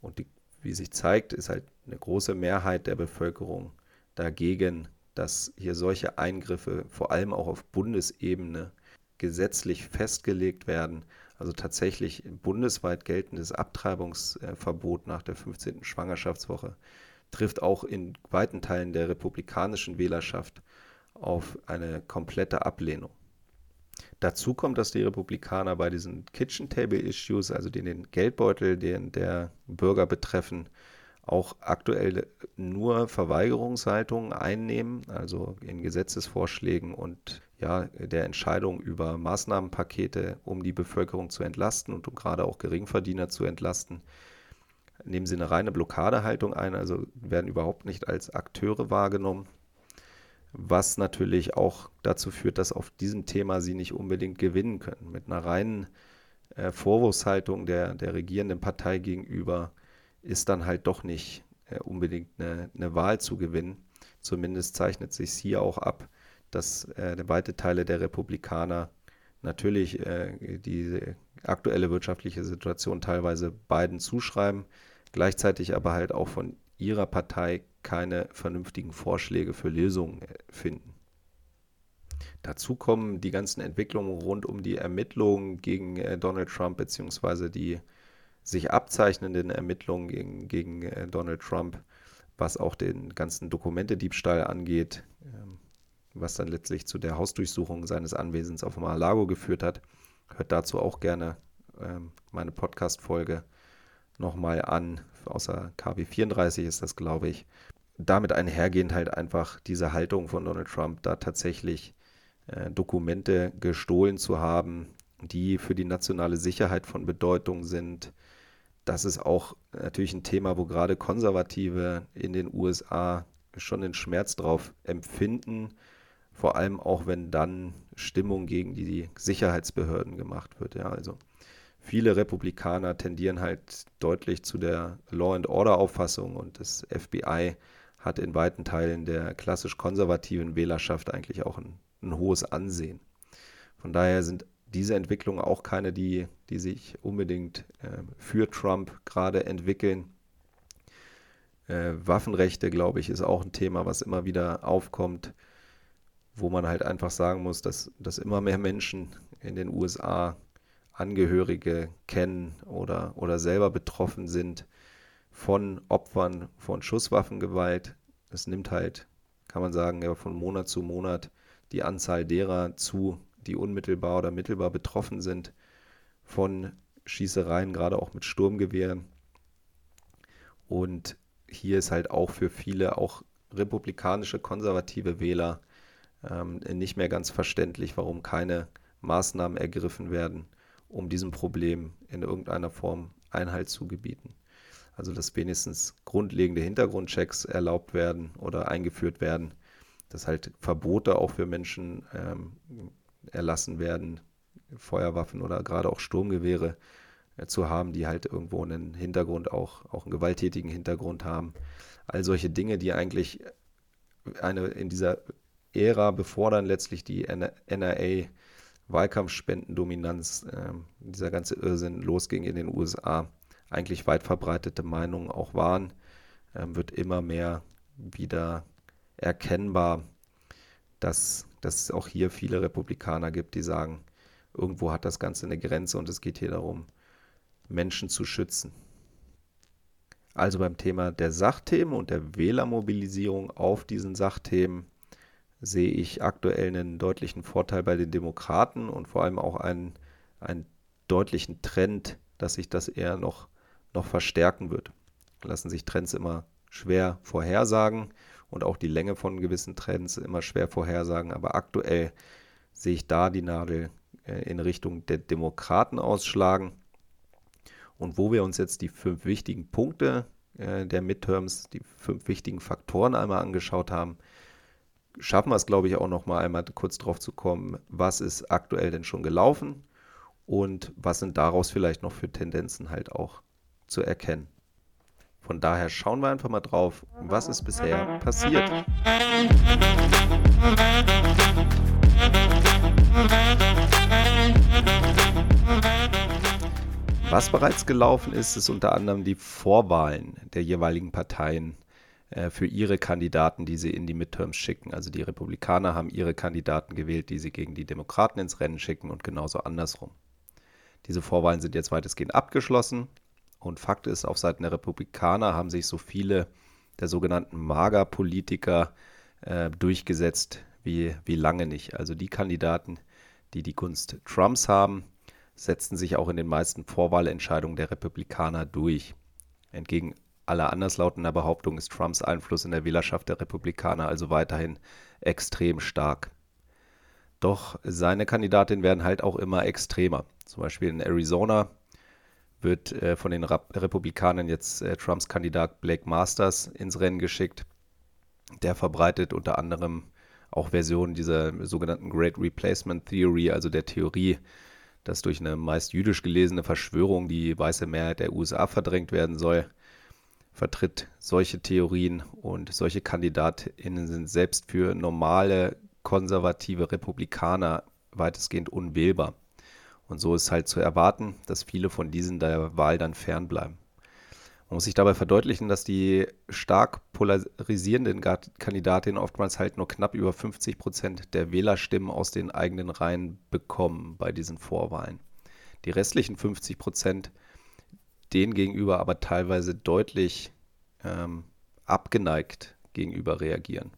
Und die, wie sich zeigt, ist halt eine große Mehrheit der Bevölkerung dagegen, dass hier solche Eingriffe vor allem auch auf Bundesebene gesetzlich festgelegt werden. Also tatsächlich bundesweit geltendes Abtreibungsverbot nach der 15. Schwangerschaftswoche trifft auch in weiten Teilen der republikanischen Wählerschaft auf eine komplette Ablehnung. Dazu kommt, dass die Republikaner bei diesen Kitchen Table Issues, also den, den Geldbeutel, den der Bürger betreffen, auch aktuell nur Verweigerungshaltungen einnehmen, also in Gesetzesvorschlägen und ja, der Entscheidung über Maßnahmenpakete, um die Bevölkerung zu entlasten und um gerade auch Geringverdiener zu entlasten, nehmen sie eine reine Blockadehaltung ein, also werden überhaupt nicht als Akteure wahrgenommen was natürlich auch dazu führt, dass auf diesem Thema sie nicht unbedingt gewinnen können. Mit einer reinen äh, Vorwurfshaltung der, der regierenden Partei gegenüber ist dann halt doch nicht äh, unbedingt eine, eine, Wahl zu gewinnen. Zumindest zeichnet sich hier auch ab, dass äh, weite Teile der Republikaner natürlich äh, die aktuelle wirtschaftliche Situation teilweise beiden zuschreiben, gleichzeitig aber halt auch von ihrer Partei keine vernünftigen Vorschläge für Lösungen äh, finden. Dazu kommen die ganzen Entwicklungen rund um die Ermittlungen gegen äh, Donald Trump beziehungsweise die sich abzeichnenden Ermittlungen gegen, gegen äh, Donald Trump, was auch den ganzen Dokumentediebstahl angeht, ähm, was dann letztlich zu der Hausdurchsuchung seines Anwesens auf Mar-a-Lago geführt hat. Hört dazu auch gerne ähm, meine Podcast-Folge nochmal an. Außer KW 34 ist das, glaube ich. Damit einhergehend halt einfach diese Haltung von Donald Trump, da tatsächlich äh, Dokumente gestohlen zu haben, die für die nationale Sicherheit von Bedeutung sind. Das ist auch natürlich ein Thema, wo gerade Konservative in den USA schon den Schmerz drauf empfinden, vor allem auch wenn dann Stimmung gegen die Sicherheitsbehörden gemacht wird. Ja, also viele Republikaner tendieren halt deutlich zu der Law and Order Auffassung und das FBI hat in weiten Teilen der klassisch konservativen Wählerschaft eigentlich auch ein, ein hohes Ansehen. Von daher sind diese Entwicklungen auch keine, die, die sich unbedingt äh, für Trump gerade entwickeln. Äh, Waffenrechte, glaube ich, ist auch ein Thema, was immer wieder aufkommt, wo man halt einfach sagen muss, dass, dass immer mehr Menschen in den USA Angehörige kennen oder, oder selber betroffen sind von Opfern von Schusswaffengewalt. Es nimmt halt, kann man sagen, ja, von Monat zu Monat die Anzahl derer zu, die unmittelbar oder mittelbar betroffen sind von Schießereien, gerade auch mit Sturmgewehren. Und hier ist halt auch für viele, auch republikanische, konservative Wähler, ähm, nicht mehr ganz verständlich, warum keine Maßnahmen ergriffen werden, um diesem Problem in irgendeiner Form Einhalt zu gebieten. Also dass wenigstens grundlegende Hintergrundchecks erlaubt werden oder eingeführt werden, dass halt Verbote auch für Menschen ähm, erlassen werden, Feuerwaffen oder gerade auch Sturmgewehre äh, zu haben, die halt irgendwo einen Hintergrund auch, auch einen gewalttätigen Hintergrund haben. All solche Dinge, die eigentlich eine in dieser Ära, bevor dann letztlich die NRA Wahlkampfspendendominanz, äh, dieser ganze Irrsinn losging in den USA, eigentlich weit verbreitete Meinungen auch waren, äh, wird immer mehr wieder erkennbar, dass, dass es auch hier viele Republikaner gibt, die sagen, irgendwo hat das Ganze eine Grenze und es geht hier darum, Menschen zu schützen. Also beim Thema der Sachthemen und der Wählermobilisierung auf diesen Sachthemen sehe ich aktuell einen deutlichen Vorteil bei den Demokraten und vor allem auch einen, einen deutlichen Trend, dass sich das eher noch, noch verstärken wird. Lassen sich Trends immer schwer vorhersagen und auch die Länge von gewissen Trends immer schwer vorhersagen, aber aktuell sehe ich da die Nadel äh, in Richtung der Demokraten ausschlagen. Und wo wir uns jetzt die fünf wichtigen Punkte äh, der Midterms, die fünf wichtigen Faktoren einmal angeschaut haben, schaffen wir es, glaube ich, auch noch mal einmal kurz drauf zu kommen, was ist aktuell denn schon gelaufen und was sind daraus vielleicht noch für Tendenzen halt auch zu erkennen. Von daher schauen wir einfach mal drauf, was ist bisher passiert. Was bereits gelaufen ist, ist unter anderem die Vorwahlen der jeweiligen Parteien äh, für ihre Kandidaten, die sie in die Midterms schicken. Also die Republikaner haben ihre Kandidaten gewählt, die sie gegen die Demokraten ins Rennen schicken und genauso andersrum. Diese Vorwahlen sind jetzt weitestgehend abgeschlossen und Fakt ist, auf Seiten der Republikaner haben sich so viele der sogenannten Mager-Politiker äh, durchgesetzt wie, wie lange nicht. Also die Kandidaten, die die Gunst Trumps haben, setzten sich auch in den meisten Vorwahlentscheidungen der Republikaner durch. Entgegen aller anderslautender Behauptung ist Trumps Einfluss in der Wählerschaft der Republikaner also weiterhin extrem stark. Doch seine Kandidatinnen werden halt auch immer extremer. Zum Beispiel in Arizona wird äh, von den Rap Republikanern jetzt äh, Trumps Kandidat Blake Masters ins Rennen geschickt. Der verbreitet unter anderem auch Versionen dieser sogenannten Great Replacement Theory, also der Theorie, dass durch eine meist jüdisch gelesene Verschwörung die weiße Mehrheit der USA verdrängt werden soll vertritt solche Theorien und solche KandidatInnen sind selbst für normale konservative Republikaner weitestgehend unwählbar. Und so ist halt zu erwarten, dass viele von diesen der Wahl dann fernbleiben. Man muss sich dabei verdeutlichen, dass die stark polarisierenden Kandidatinnen oftmals halt nur knapp über 50 Prozent der Wählerstimmen aus den eigenen Reihen bekommen bei diesen Vorwahlen. Die restlichen 50 Prozent denen gegenüber aber teilweise deutlich ähm, abgeneigt gegenüber reagieren.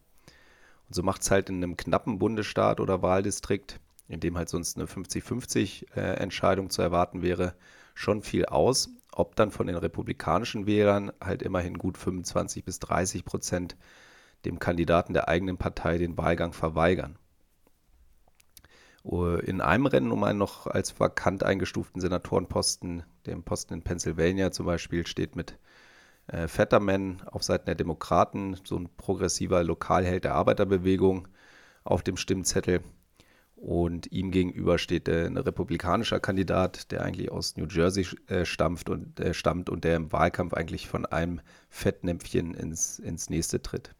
Und so macht es halt in einem knappen Bundesstaat oder Wahldistrikt, in dem halt sonst eine 50-50-Entscheidung äh, zu erwarten wäre, schon viel aus, ob dann von den republikanischen Wählern halt immerhin gut 25 bis 30 Prozent dem Kandidaten der eigenen Partei den Wahlgang verweigern. In einem Rennen um einen noch als vakant eingestuften Senatorenposten, dem Posten in Pennsylvania zum Beispiel, steht mit äh, Fetterman auf Seiten der Demokraten, so ein progressiver Lokalheld der Arbeiterbewegung, auf dem Stimmzettel. Und ihm gegenüber steht äh, ein republikanischer Kandidat, der eigentlich aus New Jersey äh, stammt, und, äh, stammt und der im Wahlkampf eigentlich von einem Fettnäpfchen ins, ins nächste tritt.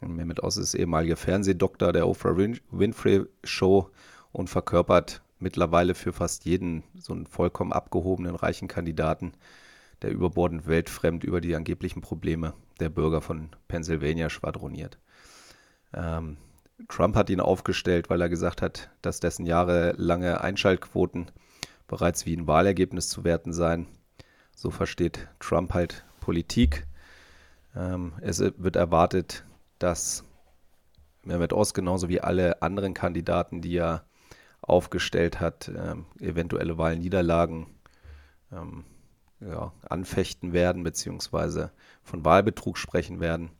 Und Mehmet Oz ist ehemaliger Fernsehdoktor der Oprah Winfrey Show und verkörpert mittlerweile für fast jeden so einen vollkommen abgehobenen, reichen Kandidaten, der überbordend weltfremd über die angeblichen Probleme der Bürger von Pennsylvania schwadroniert. Ähm, Trump hat ihn aufgestellt, weil er gesagt hat, dass dessen jahrelange Einschaltquoten bereits wie ein Wahlergebnis zu werten seien. So versteht Trump halt Politik. Ähm, es wird erwartet, dass Mehmet Oz genauso wie alle anderen Kandidaten, die er aufgestellt hat, ähm, eventuelle Wahlniederlagen ähm, ja, anfechten werden, beziehungsweise von Wahlbetrug sprechen werden.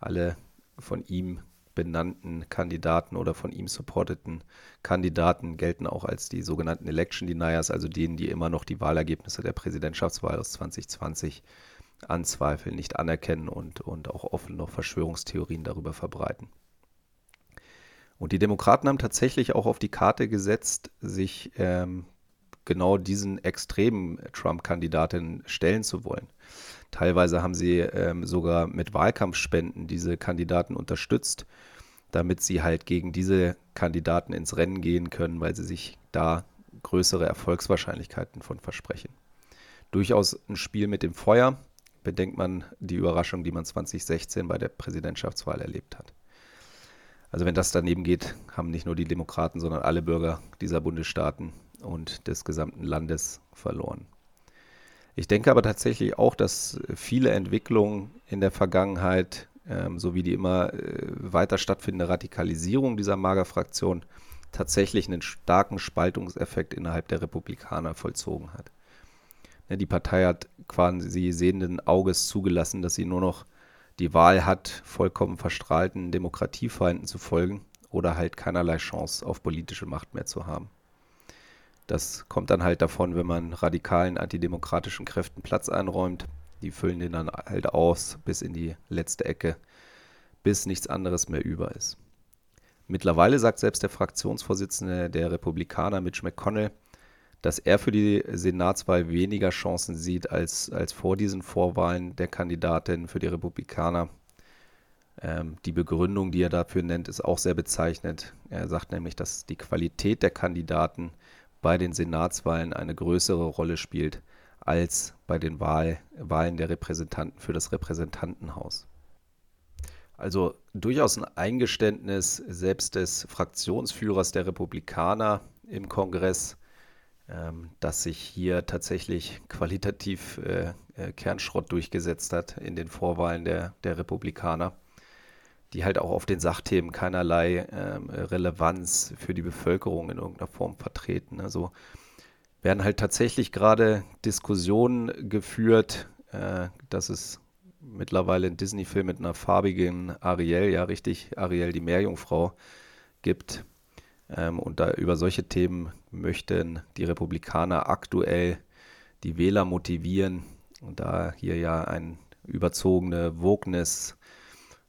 Alle von ihm benannten Kandidaten oder von ihm supporteten Kandidaten gelten auch als die sogenannten Election Deniers, also denen, die immer noch die Wahlergebnisse der Präsidentschaftswahl aus 2020 anzweifeln, nicht anerkennen und, und auch offen noch Verschwörungstheorien darüber verbreiten. Und die Demokraten haben tatsächlich auch auf die Karte gesetzt, sich ähm, genau diesen extremen Trump-Kandidaten stellen zu wollen. Teilweise haben sie ähm, sogar mit Wahlkampfspenden diese Kandidaten unterstützt, damit sie halt gegen diese Kandidaten ins Rennen gehen können, weil sie sich da größere Erfolgswahrscheinlichkeiten von versprechen. Durchaus ein Spiel mit dem Feuer, bedenkt man die Überraschung, die man 2016 bei der Präsidentschaftswahl erlebt hat. Also wenn das daneben geht, haben nicht nur die Demokraten, sondern alle Bürger dieser Bundesstaaten und des gesamten Landes verloren. Ich denke aber tatsächlich auch, dass viele Entwicklungen in der Vergangenheit ähm, sowie die immer äh, weiter stattfindende Radikalisierung dieser Magerfraktion tatsächlich einen starken Spaltungseffekt innerhalb der Republikaner vollzogen hat. Ne, die Partei hat quasi sehenden Auges zugelassen, dass sie nur noch die Wahl hat, vollkommen verstrahlten Demokratiefeinden zu folgen oder halt keinerlei Chance auf politische Macht mehr zu haben. Das kommt dann halt davon, wenn man radikalen antidemokratischen Kräften Platz einräumt. Die füllen den dann halt aus bis in die letzte Ecke, bis nichts anderes mehr über ist. Mittlerweile sagt selbst der Fraktionsvorsitzende der Republikaner, Mitch McConnell, dass er für die Senatswahl weniger Chancen sieht als, als vor diesen Vorwahlen der Kandidatin für die Republikaner. Ähm, die Begründung, die er dafür nennt, ist auch sehr bezeichnend. Er sagt nämlich, dass die Qualität der Kandidaten bei den Senatswahlen eine größere Rolle spielt als bei den Wahl, Wahlen der Repräsentanten für das Repräsentantenhaus. Also durchaus ein Eingeständnis selbst des Fraktionsführers der Republikaner im Kongress, dass sich hier tatsächlich qualitativ äh, äh, Kernschrott durchgesetzt hat in den Vorwahlen der, der Republikaner die halt auch auf den Sachthemen keinerlei ähm, Relevanz für die Bevölkerung in irgendeiner Form vertreten. Also werden halt tatsächlich gerade Diskussionen geführt, äh, dass es mittlerweile einen Disney-Film mit einer farbigen Ariel, ja richtig, Ariel die Meerjungfrau gibt. Ähm, und da über solche Themen möchten die Republikaner aktuell die Wähler motivieren. Da hier ja ein überzogene Wokeness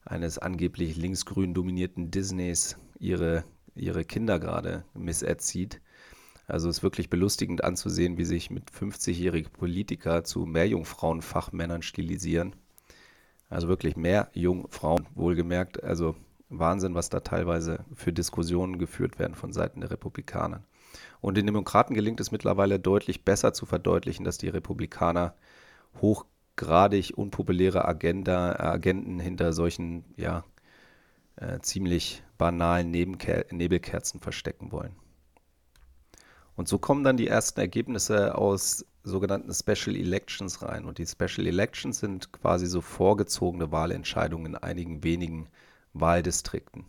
eines angeblich linksgrün dominierten Disneys ihre, ihre Kinder gerade misserzieht. Also es ist wirklich belustigend anzusehen, wie sich mit 50-jährigen Politiker zu Mehrjungfrauen-Fachmännern stilisieren. Also wirklich mehr Jungfrauen, wohlgemerkt. Also Wahnsinn, was da teilweise für Diskussionen geführt werden von Seiten der Republikaner. Und den Demokraten gelingt es mittlerweile deutlich besser zu verdeutlichen, dass die Republikaner hoch hochgradig unpopuläre Agenda, Agenten hinter solchen, ja, äh, ziemlich banalen Nebenker Nebelkerzen verstecken wollen. Und so kommen dann die ersten Ergebnisse aus sogenannten Special Elections rein. Und die Special Elections sind quasi so vorgezogene Wahlentscheidungen in einigen wenigen Wahldistrikten.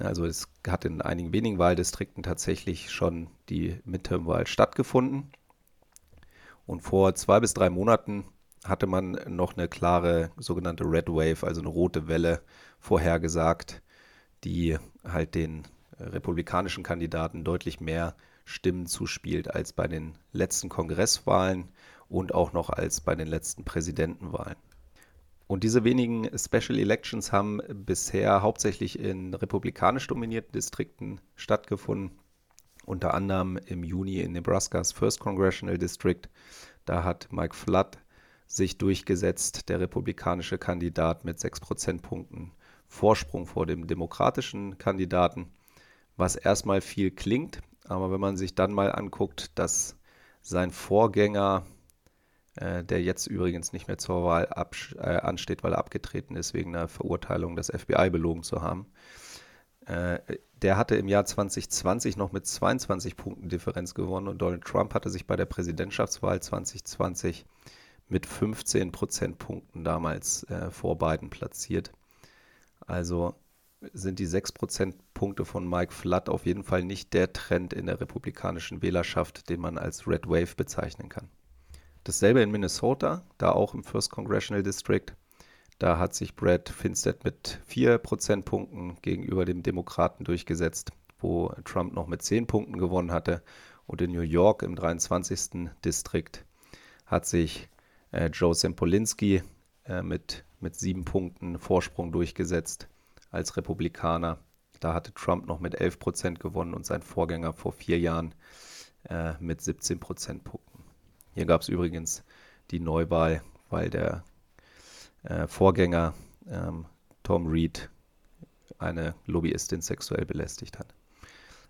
Also es hat in einigen wenigen Wahldistrikten tatsächlich schon die Midterm-Wahl stattgefunden. Und vor zwei bis drei Monaten hatte man noch eine klare sogenannte Red Wave, also eine rote Welle vorhergesagt, die halt den republikanischen Kandidaten deutlich mehr Stimmen zuspielt als bei den letzten Kongresswahlen und auch noch als bei den letzten Präsidentenwahlen. Und diese wenigen Special Elections haben bisher hauptsächlich in republikanisch dominierten Distrikten stattgefunden. Unter anderem im Juni in Nebraskas First Congressional District. Da hat Mike Flood sich durchgesetzt, der republikanische Kandidat mit sechs Prozentpunkten Vorsprung vor dem demokratischen Kandidaten, was erstmal viel klingt, aber wenn man sich dann mal anguckt, dass sein Vorgänger, äh, der jetzt übrigens nicht mehr zur Wahl äh, ansteht, weil er abgetreten ist wegen einer Verurteilung, das FBI belogen zu haben, äh, der hatte im Jahr 2020 noch mit 22 Punkten Differenz gewonnen und Donald Trump hatte sich bei der Präsidentschaftswahl 2020 mit 15 Prozentpunkten damals äh, vor Biden platziert. Also sind die 6 Prozentpunkte von Mike Flood auf jeden Fall nicht der Trend in der republikanischen Wählerschaft, den man als Red Wave bezeichnen kann. Dasselbe in Minnesota, da auch im First Congressional District. Da hat sich Brad Finstead mit 4 Prozentpunkten gegenüber dem Demokraten durchgesetzt, wo Trump noch mit 10 Punkten gewonnen hatte. Und in New York im 23. Distrikt hat sich äh, Joe Sempolinski äh, mit, mit sieben Punkten Vorsprung durchgesetzt als Republikaner. Da hatte Trump noch mit 11 Prozent gewonnen und sein Vorgänger vor vier Jahren äh, mit 17 Prozentpunkten. Hier gab es übrigens die Neuwahl, weil der äh, Vorgänger ähm, Tom Reed eine Lobbyistin sexuell belästigt hat.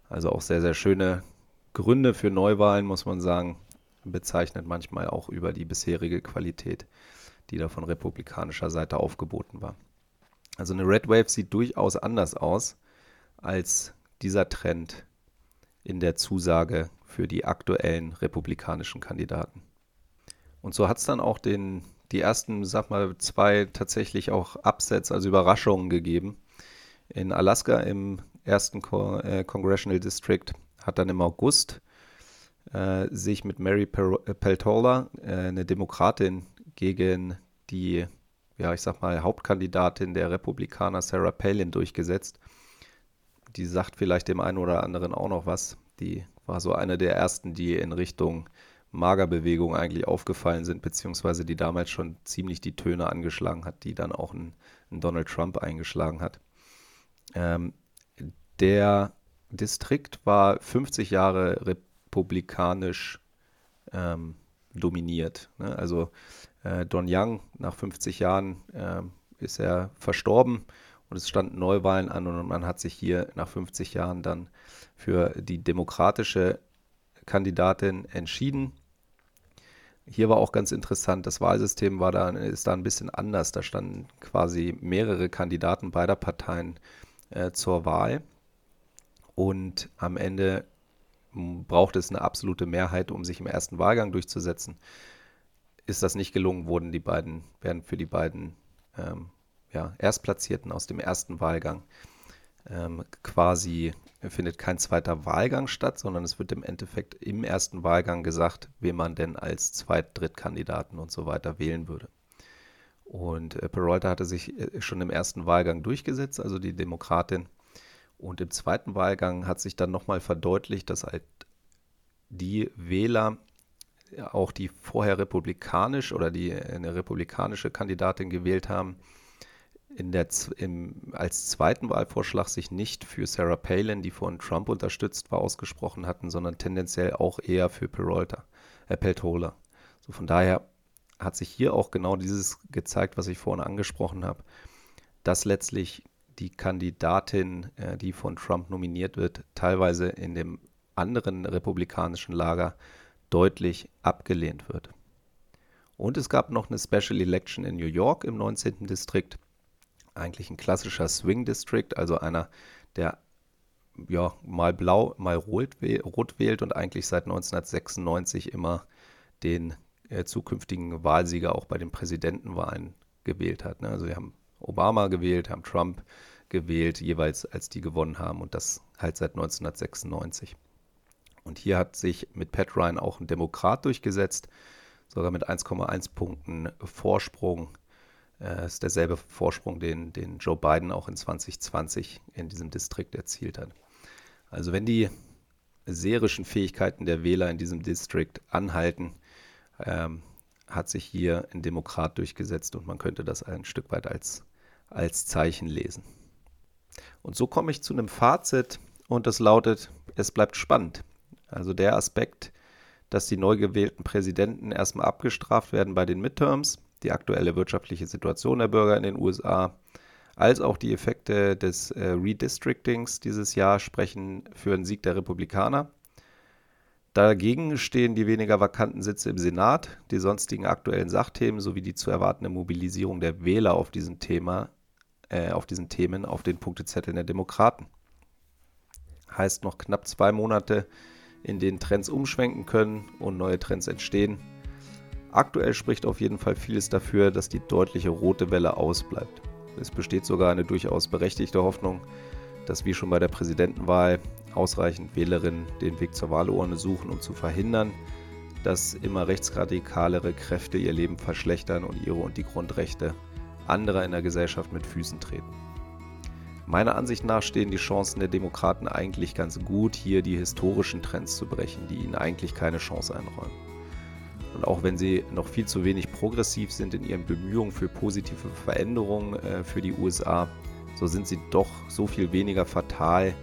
Also auch sehr, sehr schöne Gründe für Neuwahlen, muss man sagen bezeichnet manchmal auch über die bisherige Qualität, die da von republikanischer Seite aufgeboten war. Also eine Red Wave sieht durchaus anders aus als dieser Trend in der Zusage für die aktuellen republikanischen Kandidaten. Und so hat es dann auch den, die ersten, sag mal, zwei tatsächlich auch Upsets, also Überraschungen gegeben. In Alaska im ersten äh, Congressional District hat dann im August äh, sich mit Mary äh, Peltola, äh, eine Demokratin, gegen die, ja, ich sag mal, Hauptkandidatin der Republikaner Sarah Palin durchgesetzt. Die sagt vielleicht dem einen oder anderen auch noch was. Die war so eine der ersten, die in Richtung Magerbewegung eigentlich aufgefallen sind, beziehungsweise die damals schon ziemlich die Töne angeschlagen hat, die dann auch ein, Donald Trump eingeschlagen hat. Ähm, der Distrikt war 50 Jahre republikanisch ähm, dominiert. Ne? Also äh, Don Young, nach 50 Jahren äh, ist er verstorben und es standen Neuwahlen an und man hat sich hier nach 50 Jahren dann für die demokratische Kandidatin entschieden. Hier war auch ganz interessant, das Wahlsystem war da, ist da ein bisschen anders. Da standen quasi mehrere Kandidaten beider Parteien äh, zur Wahl. Und am Ende braucht es eine absolute Mehrheit, um sich im ersten Wahlgang durchzusetzen. Ist das nicht gelungen, wurden die beiden, werden für die beiden ähm, ja, Erstplatzierten aus dem ersten Wahlgang ähm, quasi findet kein zweiter Wahlgang statt, sondern es wird im Endeffekt im ersten Wahlgang gesagt, wen man denn als Zweit-, Drittkandidaten und so weiter wählen würde. Und äh, Peralta hatte sich äh, schon im ersten Wahlgang durchgesetzt, also die Demokratin und im zweiten Wahlgang hat sich dann nochmal verdeutlicht, dass halt die Wähler, auch die vorher republikanisch oder die eine republikanische Kandidatin gewählt haben, in der, im, als zweiten Wahlvorschlag sich nicht für Sarah Palin, die von Trump unterstützt war, ausgesprochen hatten, sondern tendenziell auch eher für Peralta, äh, Peltola. So von daher hat sich hier auch genau dieses gezeigt, was ich vorhin angesprochen habe, dass letztlich die Kandidatin, äh, die von Trump nominiert wird, teilweise in dem anderen republikanischen Lager deutlich abgelehnt wird. Und es gab noch eine Special Election in New York im 19. Distrikt. Eigentlich ein klassischer Swing District, also einer, der ja, mal blau, mal rot, rot wählt und eigentlich seit 1996 immer den äh, zukünftigen Wahlsieger auch bei den Präsidentenwahlen gewählt hat. Ne? Also wir haben Obama gewählt, haben Trump gewählt, jeweils als die gewonnen haben und das halt seit 1996. Und hier hat sich mit Pat Ryan auch ein Demokrat durchgesetzt, sogar mit 1,1 Punkten Vorsprung. Das äh, ist derselbe Vorsprung, den, den Joe Biden auch in 2020 in diesem Distrikt erzielt hat. Also wenn die serischen Fähigkeiten der Wähler in diesem Distrikt anhalten, ähm, hat sich hier ein Demokrat durchgesetzt und man könnte das ein Stück weit als, als Zeichen lesen. Und so komme ich zu einem Fazit und das lautet, es bleibt spannend. Also der Aspekt, dass die neu gewählten Präsidenten erstmal abgestraft werden bei den Midterms, die aktuelle wirtschaftliche Situation der Bürger in den USA, als auch die Effekte des äh, Redistrictings dieses Jahr sprechen für einen Sieg der Republikaner. Dagegen stehen die weniger vakanten Sitze im Senat, die sonstigen aktuellen Sachthemen sowie die zu erwartende Mobilisierung der Wähler auf diesem Thema, äh, auf diesen Themen auf den Punktezetteln der Demokraten. Heißt noch knapp zwei Monate, in denen Trends umschwenken können und neue Trends entstehen. Aktuell spricht auf jeden Fall vieles dafür, dass die deutliche rote Welle ausbleibt. Es besteht sogar eine durchaus berechtigte Hoffnung, dass wie schon bei der Präsidentenwahl ausreichend Wählerinnen den Weg zur Wahlurne suchen, um zu verhindern, dass immer rechtsradikalere Kräfte ihr Leben verschlechtern und ihre und die Grundrechte anderer in der Gesellschaft mit Füßen treten. Meiner Ansicht nach stehen die Chancen der Demokraten eigentlich ganz gut, hier die historischen Trends zu brechen, die ihnen eigentlich keine Chance einräumen. Und auch wenn sie noch viel zu wenig progressiv sind in ihren Bemühungen für positive Veränderungen äh, für die USA, so sind sie doch so viel weniger fatal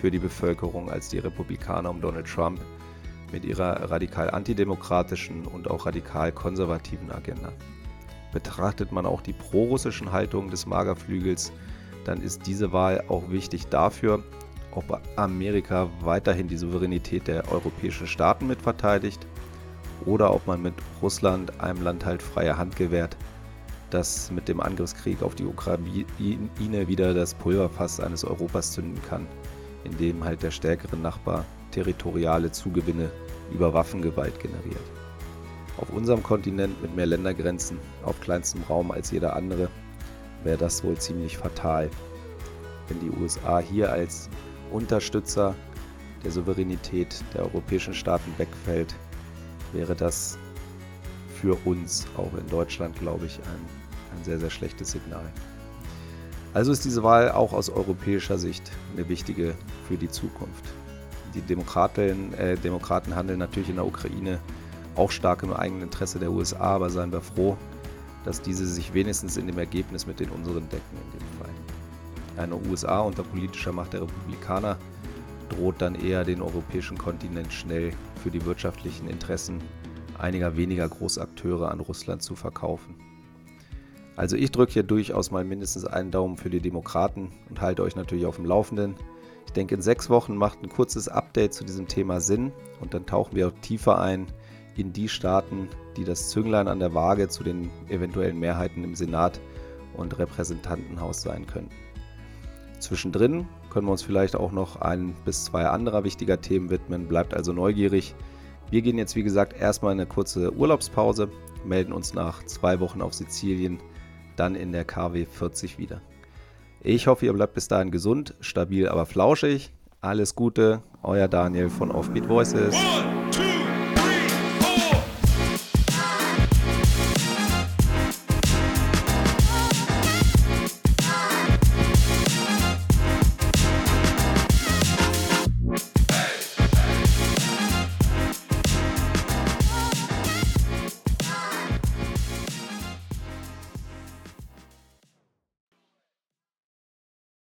für die Bevölkerung als die Republikaner um Donald Trump mit ihrer radikal antidemokratischen und auch radikal konservativen Agenda. Betrachtet man auch die prorussischen Haltungen des Magerflügels, dann ist diese Wahl auch wichtig dafür, ob Amerika weiterhin die Souveränität der europäischen Staaten mitverteidigt oder ob man mit Russland einem Land halt freie Hand gewährt, das mit dem Angriffskrieg auf die Ukraine wieder das Pulverfass eines Europas zünden kann, indem halt der stärkere Nachbar territoriale Zugewinne über Waffengewalt generiert. Auf unserem Kontinent mit mehr Ländergrenzen auf kleinstem Raum als jeder andere wäre das wohl ziemlich fatal, wenn die USA hier als Unterstützer der Souveränität der europäischen Staaten wegfällt, wäre das für uns auch in Deutschland, glaube ich, ein, ein sehr, sehr schlechtes Signal. Also ist diese Wahl auch aus europäischer Sicht eine wichtige für die Zukunft. Die Demokraten, äh, Demokraten handeln natürlich in der Ukraine auch stark im eigenen Interesse der USA, aber seien wir froh, dass diese sich wenigstens in dem Ergebnis mit den unseren decken in dem Fall. Eine USA unter politischer Macht der Republikaner droht dann eher den europäischen Kontinent schnell für die wirtschaftlichen Interessen einiger weniger Großakteure an Russland zu verkaufen. Also ich drücke hier durchaus mal mindestens einen Daumen für die Demokraten und halte euch natürlich auf dem Laufenden. Ich denke, in sechs Wochen macht ein kurzes Update zu diesem Thema Sinn und dann tauchen wir auch tiefer ein in die Staaten, die das Zünglein an der Waage zu den eventuellen Mehrheiten im Senat und Repräsentantenhaus sein können. Zwischendrin können wir uns vielleicht auch noch ein bis zwei anderer wichtiger Themen widmen. Bleibt also neugierig. Wir gehen jetzt, wie gesagt, erstmal eine kurze Urlaubspause, melden uns nach zwei Wochen auf Sizilien, dann in der KW 40 wieder. Ich hoffe, ihr bleibt bis dahin gesund, stabil, aber flauschig. Alles Gute, euer Daniel von Offbeat Voices.